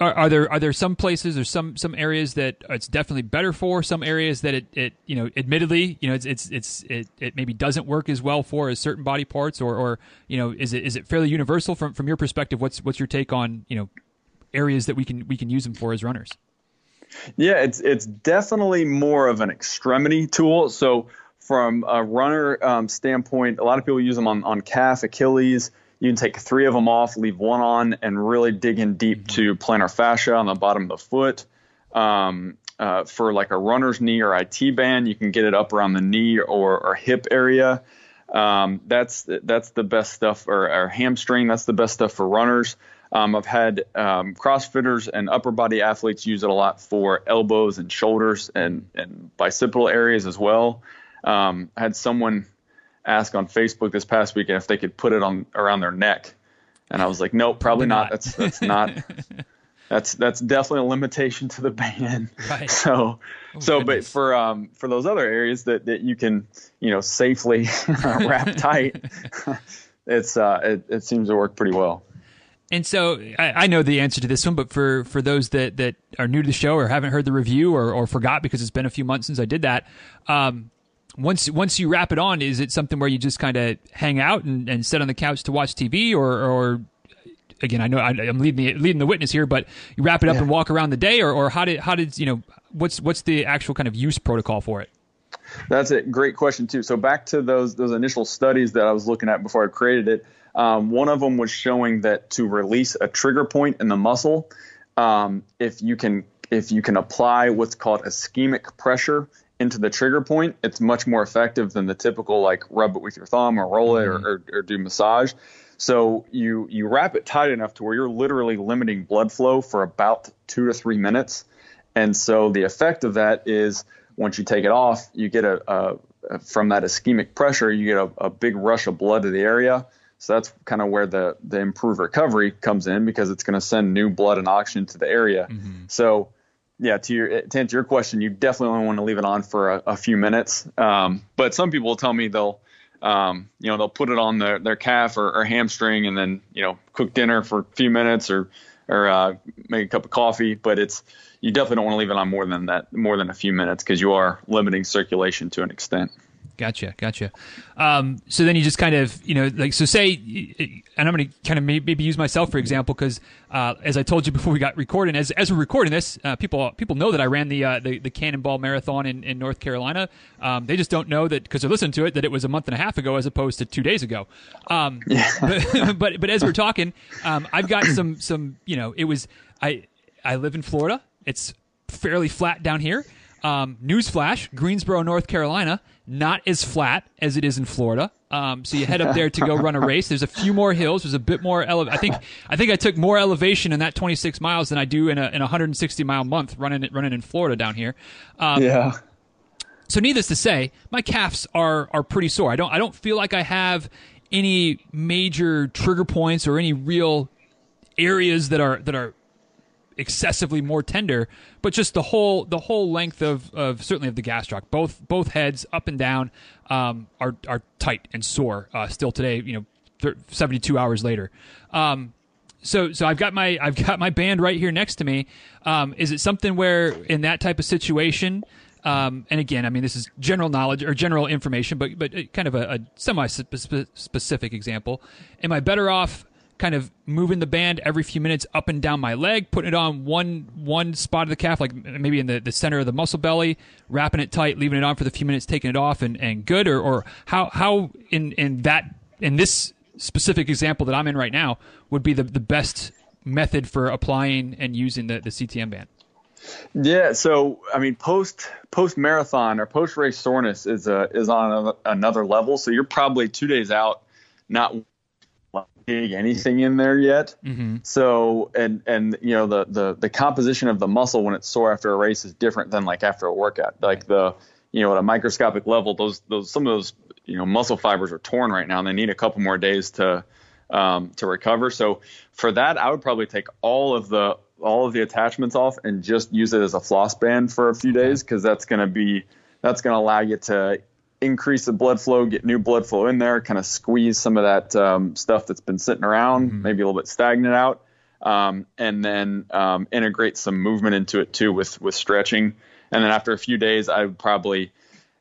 are, are, there are there some places or some some areas that it's definitely better for? Some areas that it, it you know admittedly you know it's it's it's it, it maybe doesn't work as well for as certain body parts or or you know is it is it fairly universal from from your perspective? What's what's your take on you know areas that we can we can use them for as runners? Yeah, it's it's definitely more of an extremity tool. So from a runner um, standpoint, a lot of people use them on, on calf, Achilles. You can take three of them off, leave one on, and really dig in deep mm-hmm. to plantar fascia on the bottom of the foot. Um, uh, for like a runner's knee or IT band, you can get it up around the knee or, or hip area. Um, that's that's the best stuff, or, or hamstring. That's the best stuff for runners. Um, I've had um, CrossFitters and upper body athletes use it a lot for elbows and shoulders and, and bicipital areas as well. Um, I had someone ask on Facebook this past weekend if they could put it on around their neck, and I was like, nope, probably, not. not. That's that's not. that's that's definitely a limitation to the band. Right. So, oh, so goodness. but for um for those other areas that that you can you know safely wrap tight, it's uh it, it seems to work pretty well. And so I, I, know the answer to this one, but for, for those that, that are new to the show or haven't heard the review or, or forgot because it's been a few months since I did that, um, once once you wrap it on, is it something where you just kind of hang out and, and sit on the couch to watch TV, or, or again, I know I, am leading the leading the witness here, but you wrap it up yeah. and walk around the day, or, or how did how did you know what's what's the actual kind of use protocol for it? That's a great question too. So back to those those initial studies that I was looking at before I created it. Um, one of them was showing that to release a trigger point in the muscle, um, if you can if you can apply what's called ischemic pressure into the trigger point, it's much more effective than the typical like rub it with your thumb or roll it mm-hmm. or, or, or do massage. So you you wrap it tight enough to where you're literally limiting blood flow for about two to three minutes, and so the effect of that is once you take it off, you get a, a from that ischemic pressure, you get a, a big rush of blood to the area so that's kind of where the the improved recovery comes in because it's going to send new blood and oxygen to the area. Mm-hmm. So yeah, to your to answer your question, you definitely only want to leave it on for a, a few minutes. Um, but some people tell me they'll um, you know they'll put it on their their calf or, or, hamstring and then you know cook dinner for a few minutes or or uh, make a cup of coffee. But it's you definitely don't want to leave it on more than that more than a few minutes because you are limiting circulation to an extent. Gotcha, gotcha. Um, so then you just kind of, you know, like, so say, and I'm going to kind of maybe use myself for example, because uh, as I told you before we got recording, as as we're recording this, uh, people people know that I ran the uh, the, the, Cannonball Marathon in, in North Carolina. Um, they just don't know that because they're listening to it that it was a month and a half ago as opposed to two days ago. Um, yeah. but, but, but as we're talking, um, I've got some some you know, it was I I live in Florida. It's fairly flat down here. Um, newsflash: Greensboro, North Carolina, not as flat as it is in Florida. Um, so you head up there to go run a race. There's a few more hills. There's a bit more. Ele- I think I think I took more elevation in that 26 miles than I do in a in a 160 mile month running running in Florida down here. Um, yeah. So needless to say, my calves are are pretty sore. I don't I don't feel like I have any major trigger points or any real areas that are that are excessively more tender, but just the whole the whole length of, of certainly of the gastroc, both both heads up and down um, are are tight and sore uh, still today. You know, seventy two hours later. Um, so so I've got my I've got my band right here next to me. Um, is it something where in that type of situation? Um, and again, I mean, this is general knowledge or general information, but but kind of a, a semi specific example. Am I better off kind of moving the band every few minutes up and down my leg, putting it on one one spot of the calf, like maybe in the, the center of the muscle belly, wrapping it tight, leaving it on for the few minutes, taking it off, and, and good, or or how how in in that in this specific example that I'm in right now would be the the best method for applying and using the the CTM band. Yeah, so I mean, post post marathon or post race soreness is a, is on a, another level. So you're probably two days out, not anything in there yet. Mm-hmm. So and and you know the the the composition of the muscle when it's sore after a race is different than like after a workout. Like the you know at a microscopic level, those those some of those you know muscle fibers are torn right now, and they need a couple more days to um, to recover. So for that, I would probably take all of the all of the attachments off and just use it as a floss band for a few days because that's going to be that's going to allow you to increase the blood flow, get new blood flow in there, kind of squeeze some of that um, stuff that's been sitting around, mm-hmm. maybe a little bit stagnant out, um, and then um, integrate some movement into it too with with stretching. And then after a few days, I would probably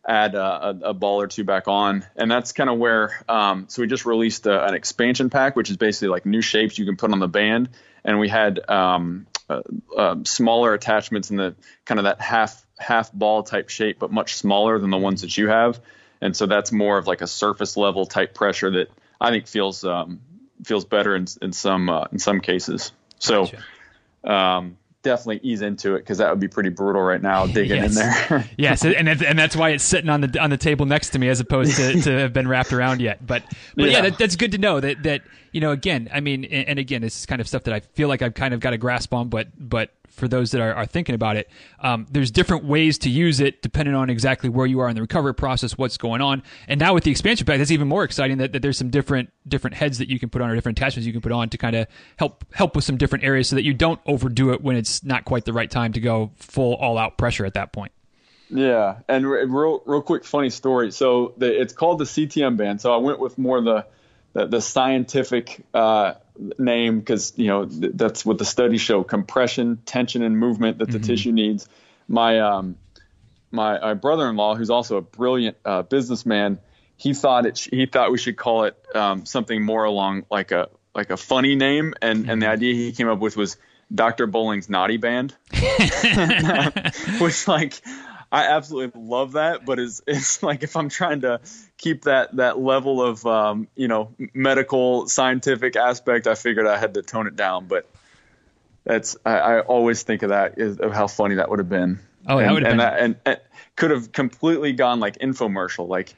add a, a, a ball or two back on, and that's kind of where. Um, so we just released a, an expansion pack, which is basically like new shapes you can put on the band, and we had um, uh, uh, smaller attachments in the kind of that half half ball type shape, but much smaller than the ones that you have. And so that's more of like a surface level type pressure that I think feels um, feels better in, in some uh, in some cases. So um, definitely ease into it because that would be pretty brutal right now digging yes. in there. yes, and and that's why it's sitting on the on the table next to me as opposed to, to have been wrapped around yet. But but yeah, yeah that, that's good to know that that you know again I mean and again this is kind of stuff that I feel like I've kind of got a grasp on, but but for those that are, are thinking about it. Um, there's different ways to use it depending on exactly where you are in the recovery process, what's going on. And now with the expansion pack, that's even more exciting that, that there's some different different heads that you can put on or different attachments you can put on to kind of help help with some different areas so that you don't overdo it when it's not quite the right time to go full all out pressure at that point. Yeah, and real real quick funny story. So the, it's called the CTM band. So I went with more the the, the scientific uh, name because you know th- that's what the studies show: compression, tension, and movement that the mm-hmm. tissue needs. My um, my, my brother-in-law, who's also a brilliant uh, businessman, he thought it. Sh- he thought we should call it um, something more along like a like a funny name, and mm-hmm. and the mm-hmm. idea he came up with was Dr. Bowling's Naughty Band, which like I absolutely love that, but it's it's like if I'm trying to keep that that level of um, you know medical scientific aspect, I figured I had to tone it down. But that's I, I always think of that is of how funny that would have been. Oh, and, that would have been. That, and, and could have completely gone like infomercial, like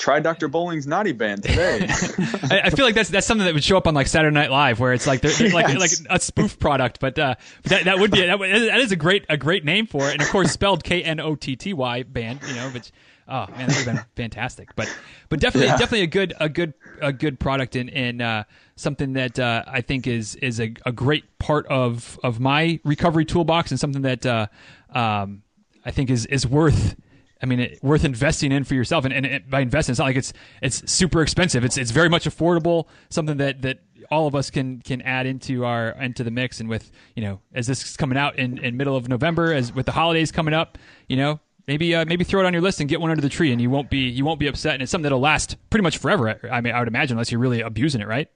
try Dr. Bowling's Naughty Band today. I, I, feel like that's that's something that would show up on like Saturday Night Live, where it's like they're, they're yes. like like a spoof product. But uh, that that would be that, that is a great a great name for it, and of course spelled K N O T T Y band. You know, but oh man, that would have been fantastic. But but definitely yeah. definitely a good a good a good product and and uh, something that uh, I think is is a, a great part of of my recovery toolbox and something that uh, um, I think is is worth I mean, it, worth investing in for yourself. And, and it, by investing, it's not like it's it's super expensive. It's it's very much affordable. Something that that all of us can can add into our into the mix. And with you know, as this is coming out in, in middle of November, as with the holidays coming up, you know, maybe uh, maybe throw it on your list and get one under the tree, and you won't be you won't be upset. And it's something that'll last pretty much forever. I mean, I would imagine, unless you're really abusing it, right?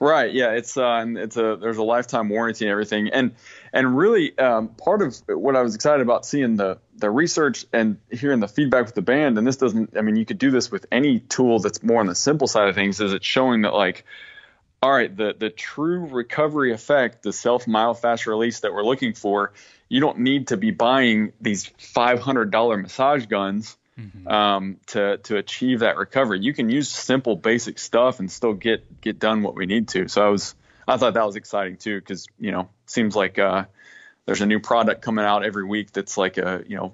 Right. Yeah. It's uh, it's a there's a lifetime warranty and everything, and and really um, part of what I was excited about seeing the the research and hearing the feedback with the band, and this doesn't. I mean, you could do this with any tool that's more on the simple side of things. Is it's showing that like, all right, the the true recovery effect, the self myofascial release that we're looking for, you don't need to be buying these five hundred dollar massage guns mm-hmm. um, to to achieve that recovery. You can use simple, basic stuff and still get get done what we need to. So I was I thought that was exciting too because you know seems like uh, there's a new product coming out every week that's like a you know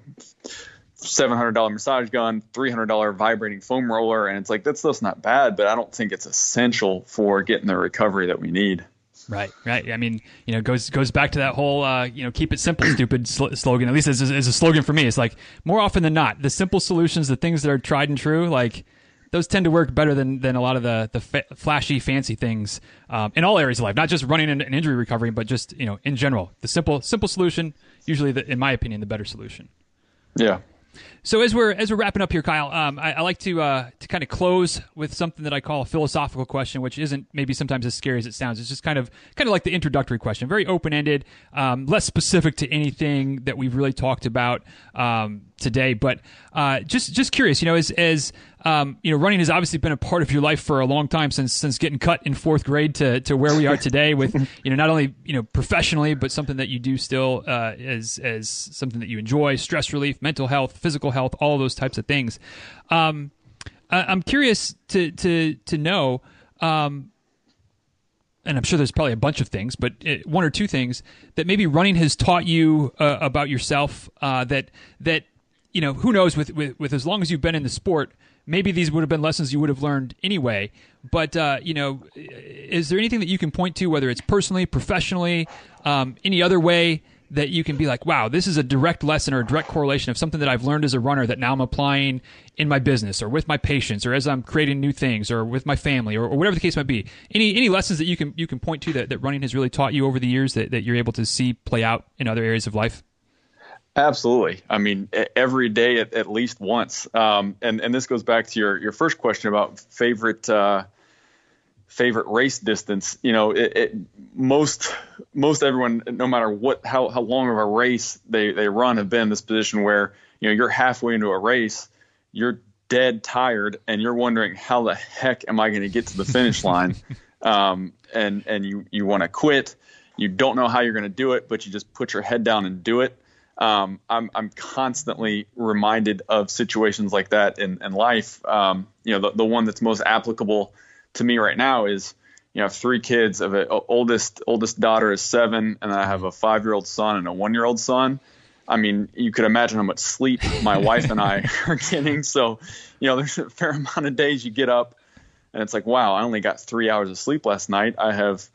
seven hundred dollar massage gun, three hundred dollar vibrating foam roller, and it's like that's, stuff's not bad, but I don't think it's essential for getting the recovery that we need. Right, right. I mean, you know, goes goes back to that whole uh, you know, keep it simple, stupid sl- slogan. At least as, as a slogan for me, it's like more often than not, the simple solutions, the things that are tried and true, like those tend to work better than, than a lot of the the fa- flashy, fancy things um, in all areas of life. Not just running and, and injury recovery, but just you know, in general, the simple simple solution usually, the, in my opinion, the better solution. Yeah, so as we're as we're wrapping up here, Kyle, um, I, I, like to uh, to kind of close with something that I call a philosophical question, which isn't maybe sometimes as scary as it sounds. It's just kind of kind of like the introductory question, very open ended, um, less specific to anything that we've really talked about um, today. But uh, just just curious, you know, as as um, you know, running has obviously been a part of your life for a long time since since getting cut in fourth grade to, to where we are today. With you know, not only you know professionally, but something that you do still uh, as as something that you enjoy, stress relief, mental health, physical health, all those types of things. Um, I, am curious to to to know. Um, and I'm sure there's probably a bunch of things, but uh, one or two things that maybe running has taught you uh, about yourself uh, that that you know who knows with, with with as long as you've been in the sport maybe these would have been lessons you would have learned anyway. But uh, you know, is there anything that you can point to, whether it's personally, professionally, um, any other way that you can be like, wow, this is a direct lesson or a direct correlation of something that I've learned as a runner that now I'm applying in my business or with my patients or as I'm creating new things or with my family or, or whatever the case might be. Any any lessons that you can you can point to that, that running has really taught you over the years that, that you're able to see play out in other areas of life? Absolutely. I mean, every day at, at least once. Um, and and this goes back to your your first question about favorite uh, favorite race distance. You know, it, it, most most everyone, no matter what how how long of a race they they run, have been in this position where you know you're halfway into a race, you're dead tired, and you're wondering how the heck am I going to get to the finish line, um, and and you you want to quit. You don't know how you're going to do it, but you just put your head down and do it um, I'm, I'm constantly reminded of situations like that in, in life. Um, you know, the, the one that's most applicable to me right now is, you know, I have three kids. Of oldest oldest daughter is seven, and I have a five year old son and a one year old son. I mean, you could imagine how much sleep my wife and I are getting. So, you know, there's a fair amount of days you get up, and it's like, wow, I only got three hours of sleep last night. I have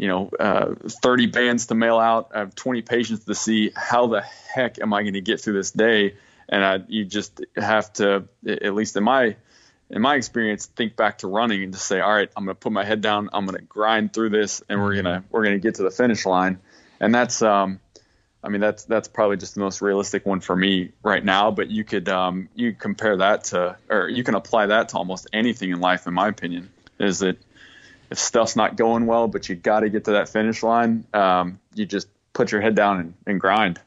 you know, uh, 30 bands to mail out. I have 20 patients to see. How the heck am I going to get through this day? And I, you just have to, at least in my in my experience, think back to running and just say, all right, I'm going to put my head down. I'm going to grind through this, and we're gonna we're gonna get to the finish line. And that's, um, I mean, that's that's probably just the most realistic one for me right now. But you could um, you compare that to, or you can apply that to almost anything in life, in my opinion. Is that if stuff's not going well, but you got to get to that finish line, um, you just put your head down and, and grind.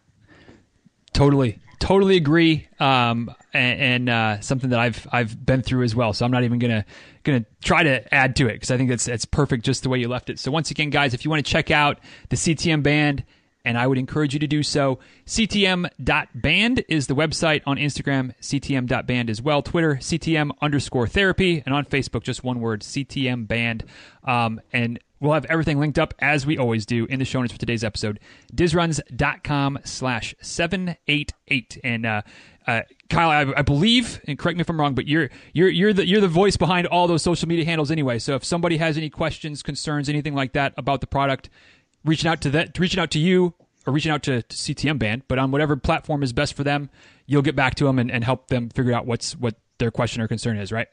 Totally, totally agree. Um, and, and uh, something that I've I've been through as well. So I'm not even gonna gonna try to add to it because I think that's that's perfect just the way you left it. So once again, guys, if you want to check out the CTM band and I would encourage you to do so. CTM.band is the website on Instagram, CTM.band as well. Twitter, CTM underscore therapy, and on Facebook, just one word, CTM band. Um, and we'll have everything linked up as we always do in the show notes for today's episode. Dizruns.com slash 788. And, uh, uh, Kyle, I, I, believe, and correct me if I'm wrong, but you're you're you're the you're the voice behind all those social media handles anyway. So if somebody has any questions, concerns, anything like that about the product, reaching out to that, reaching out to you or reaching out to, to, CTM band, but on whatever platform is best for them, you'll get back to them and, and help them figure out what's what their question or concern is, right?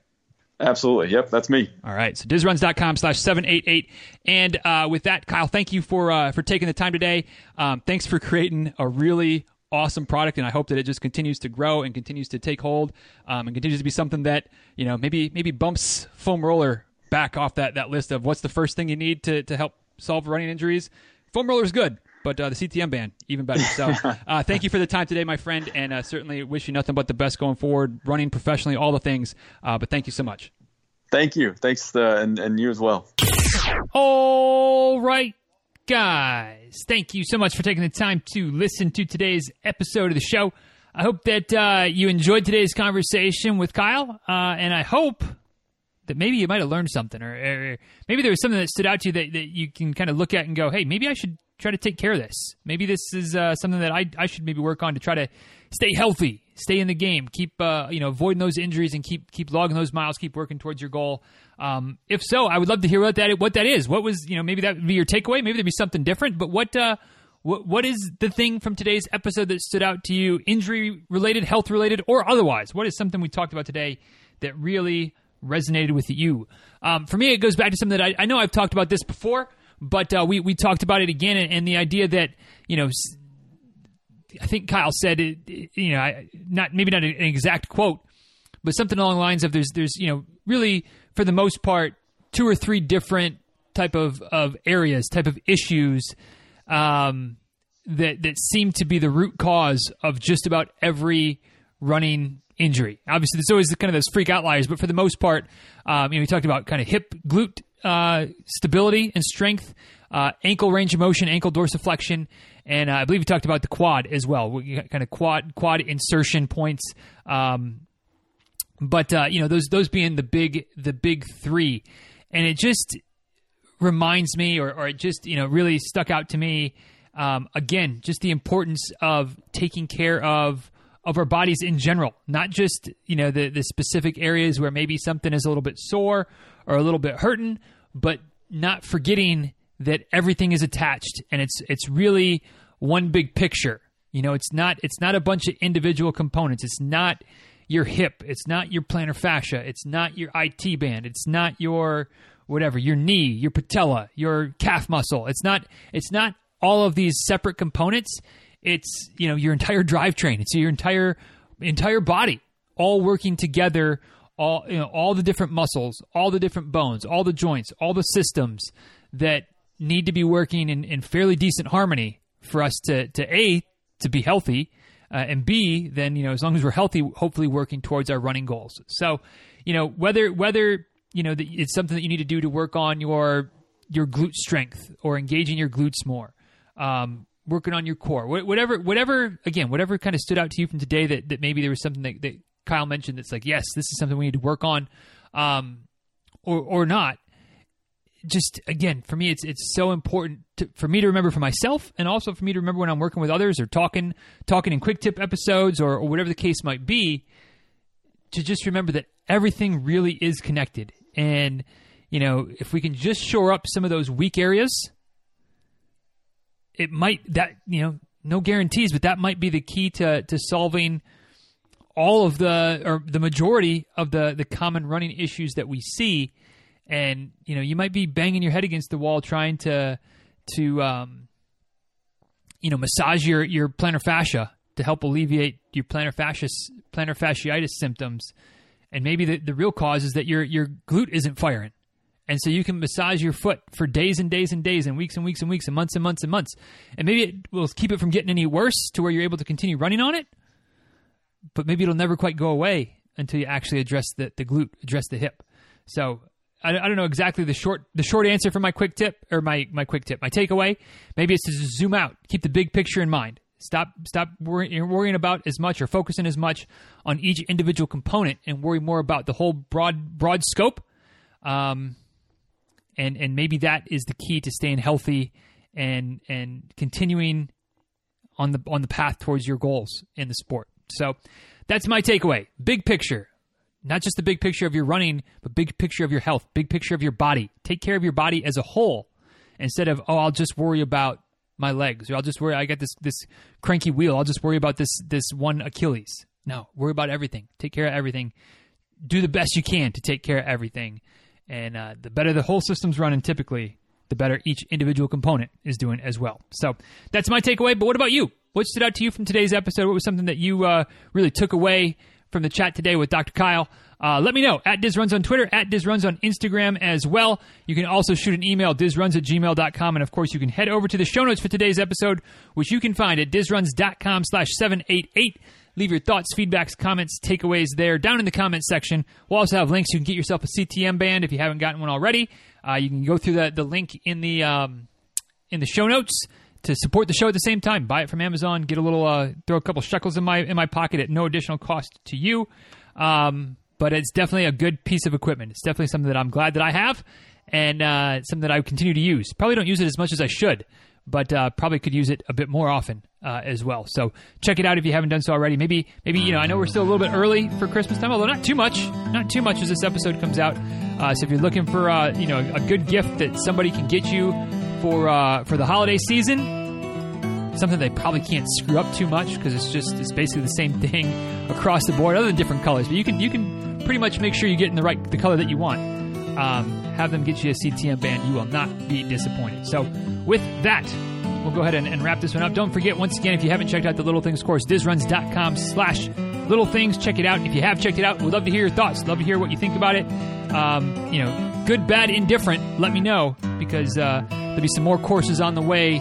Absolutely. Yep, that's me. All right. So dizruns.com slash 788. And uh, with that, Kyle, thank you for uh, for taking the time today. Um, thanks for creating a really awesome product, and I hope that it just continues to grow and continues to take hold um, and continues to be something that, you know, maybe maybe bumps foam roller back off that, that list of what's the first thing you need to, to help solve running injuries. Foam roller is good, but uh, the CTM band even better. So, uh, thank you for the time today, my friend, and uh, certainly wish you nothing but the best going forward, running professionally, all the things. Uh, but thank you so much. Thank you. Thanks, uh, and, and you as well. All right, guys. Thank you so much for taking the time to listen to today's episode of the show. I hope that uh, you enjoyed today's conversation with Kyle, and I hope that maybe you might have learned something, or, or, maybe there was something that stood out to you that, that you can kind of look at and go, hey, maybe I should try to take care of this. Maybe this is uh, something that I, I should maybe work on to try to stay healthy, stay in the game, keep uh, you know avoiding those injuries, and keep keep logging those miles, keep working towards your goal. Um, if so, I would love to hear what that what that is. What was you know maybe that would be your takeaway. Maybe there'd be something different. But what uh, what what is the thing from today's episode that stood out to you, injury related, health related, or otherwise? What is something we talked about today that really resonated with you? Um, for me, it goes back to something that I, I know I've talked about this before, but uh, we we talked about it again, and, and the idea that you know I think Kyle said it, you know, I, not maybe not an exact quote, but something along the lines of there's there's you know really for the most part two or three different type of of areas, type of issues um, that that seem to be the root cause of just about every running injury. Obviously, there's always kind of those freak outliers, but for the most part, um, you know, we talked about kind of hip glute uh, stability and strength, uh, ankle range of motion, ankle dorsiflexion, and uh, I believe we talked about the quad as well. We kind of quad quad insertion points. Um, but uh, you know those those being the big the big three, and it just reminds me, or, or it just you know really stuck out to me. Um, again, just the importance of taking care of of our bodies in general, not just you know the the specific areas where maybe something is a little bit sore or a little bit hurting, but not forgetting that everything is attached and it's it's really one big picture. You know, it's not it's not a bunch of individual components. It's not your hip. It's not your plantar fascia. It's not your IT band. It's not your whatever, your knee, your patella, your calf muscle. It's not it's not all of these separate components. It's, you know, your entire drivetrain. It's your entire entire body all working together all you know all the different muscles, all the different bones, all the joints, all the systems that need to be working in, in fairly decent harmony for us to to a to be healthy, uh, and b then you know as long as we're healthy, hopefully working towards our running goals. So, you know whether whether you know it's something that you need to do to work on your your glute strength or engaging your glutes more. Um, working on your core, whatever, whatever. Again, whatever kind of stood out to you from today that, that maybe there was something that, that Kyle mentioned that's like, yes, this is something we need to work on, um, or or not just again for me it's it's so important to, for me to remember for myself and also for me to remember when I'm working with others or talking talking in quick tip episodes or, or whatever the case might be to just remember that everything really is connected and you know if we can just shore up some of those weak areas it might that you know no guarantees but that might be the key to to solving all of the or the majority of the the common running issues that we see. And you know you might be banging your head against the wall trying to to um, you know massage your your plantar fascia to help alleviate your plantar fascia plantar fasciitis symptoms. And maybe the, the real cause is that your your glute isn't firing and so you can massage your foot for days and days and days and weeks and weeks and weeks and months and months and months and maybe it will keep it from getting any worse to where you're able to continue running on it but maybe it'll never quite go away until you actually address the, the glute address the hip so I, I, don't know exactly the short the short answer for my quick tip or my my quick tip. My takeaway maybe it's to zoom out, keep the big picture in mind. Stop stop worrying, worrying about as much or focusing as much on each individual component and worry more about the whole broad broad scope. Um, and and maybe that is the key to staying healthy and and continuing on the on the path towards your goals in the sport. So that's my takeaway. Big picture. Not just the big picture of your running, but big picture of your health, big picture of your body. Take care of your body as a whole instead of, oh, I'll just worry about my legs or I'll just worry I got this this cranky wheel. I'll just worry about this this one Achilles. No, worry about everything. Take care of everything. Do the best you can to take care of everything. And uh, the better the whole system's running, typically, the better each individual component is doing as well. So that's my takeaway. But what about you? What stood out to you from today's episode? What was something that you uh, really took away from the chat today with Dr. Kyle. Uh, let me know at DizRuns on Twitter, at DizRuns on Instagram as well. You can also shoot an email, dizruns at gmail.com. And of course, you can head over to the show notes for today's episode, which you can find at dizruns.com slash 788. Leave your thoughts, feedbacks, comments, takeaways there down in the comments section. We'll also have links. You can get yourself a CTM band if you haven't gotten one already. Uh, you can go through the, the link in the um, in the show notes to support the show at the same time. Buy it from Amazon, get a little, uh, throw a couple shekels in my in my pocket at no additional cost to you. Um, but it's definitely a good piece of equipment. It's definitely something that I'm glad that I have, and uh, something that I continue to use. Probably don't use it as much as I should, but uh, probably could use it a bit more often uh, as well. So check it out if you haven't done so already. Maybe, maybe you know, I know we're still a little bit early for Christmas time, although not too much, not too much as this episode comes out. Uh, so if you're looking for uh, you know a good gift that somebody can get you for uh, for the holiday season, something they probably can't screw up too much because it's just it's basically the same thing across the board, other than different colors. But you can you can pretty much make sure you get in the right the color that you want. Um, have them get you a CTM band. You will not be disappointed. So with that, we'll go ahead and, and, wrap this one up. Don't forget, once again, if you haven't checked out the Little Things course, dizruns.com slash little things. Check it out. If you have checked it out, we'd love to hear your thoughts. Love to hear what you think about it. Um, you know, good, bad, indifferent, let me know because uh, there'll be some more courses on the way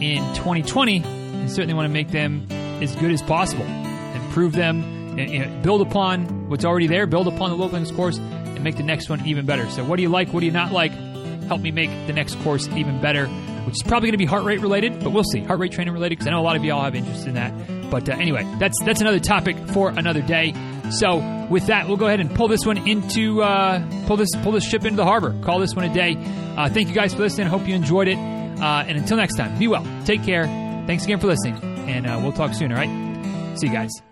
in 2020 and certainly want to make them as good as possible. Improve them, and, build upon what's already there, build upon the Little Things course, and make the next one even better. So, what do you like? What do you not like? Help me make the next course even better which is probably going to be heart rate related, but we'll see. Heart rate training related because I know a lot of y'all have interest in that. But uh, anyway, that's that's another topic for another day. So with that, we'll go ahead and pull this one into uh, pull this pull this ship into the harbor. Call this one a day. Uh, thank you guys for listening. Hope you enjoyed it. Uh, and until next time, be well. Take care. Thanks again for listening, and uh, we'll talk soon. All right. See you guys.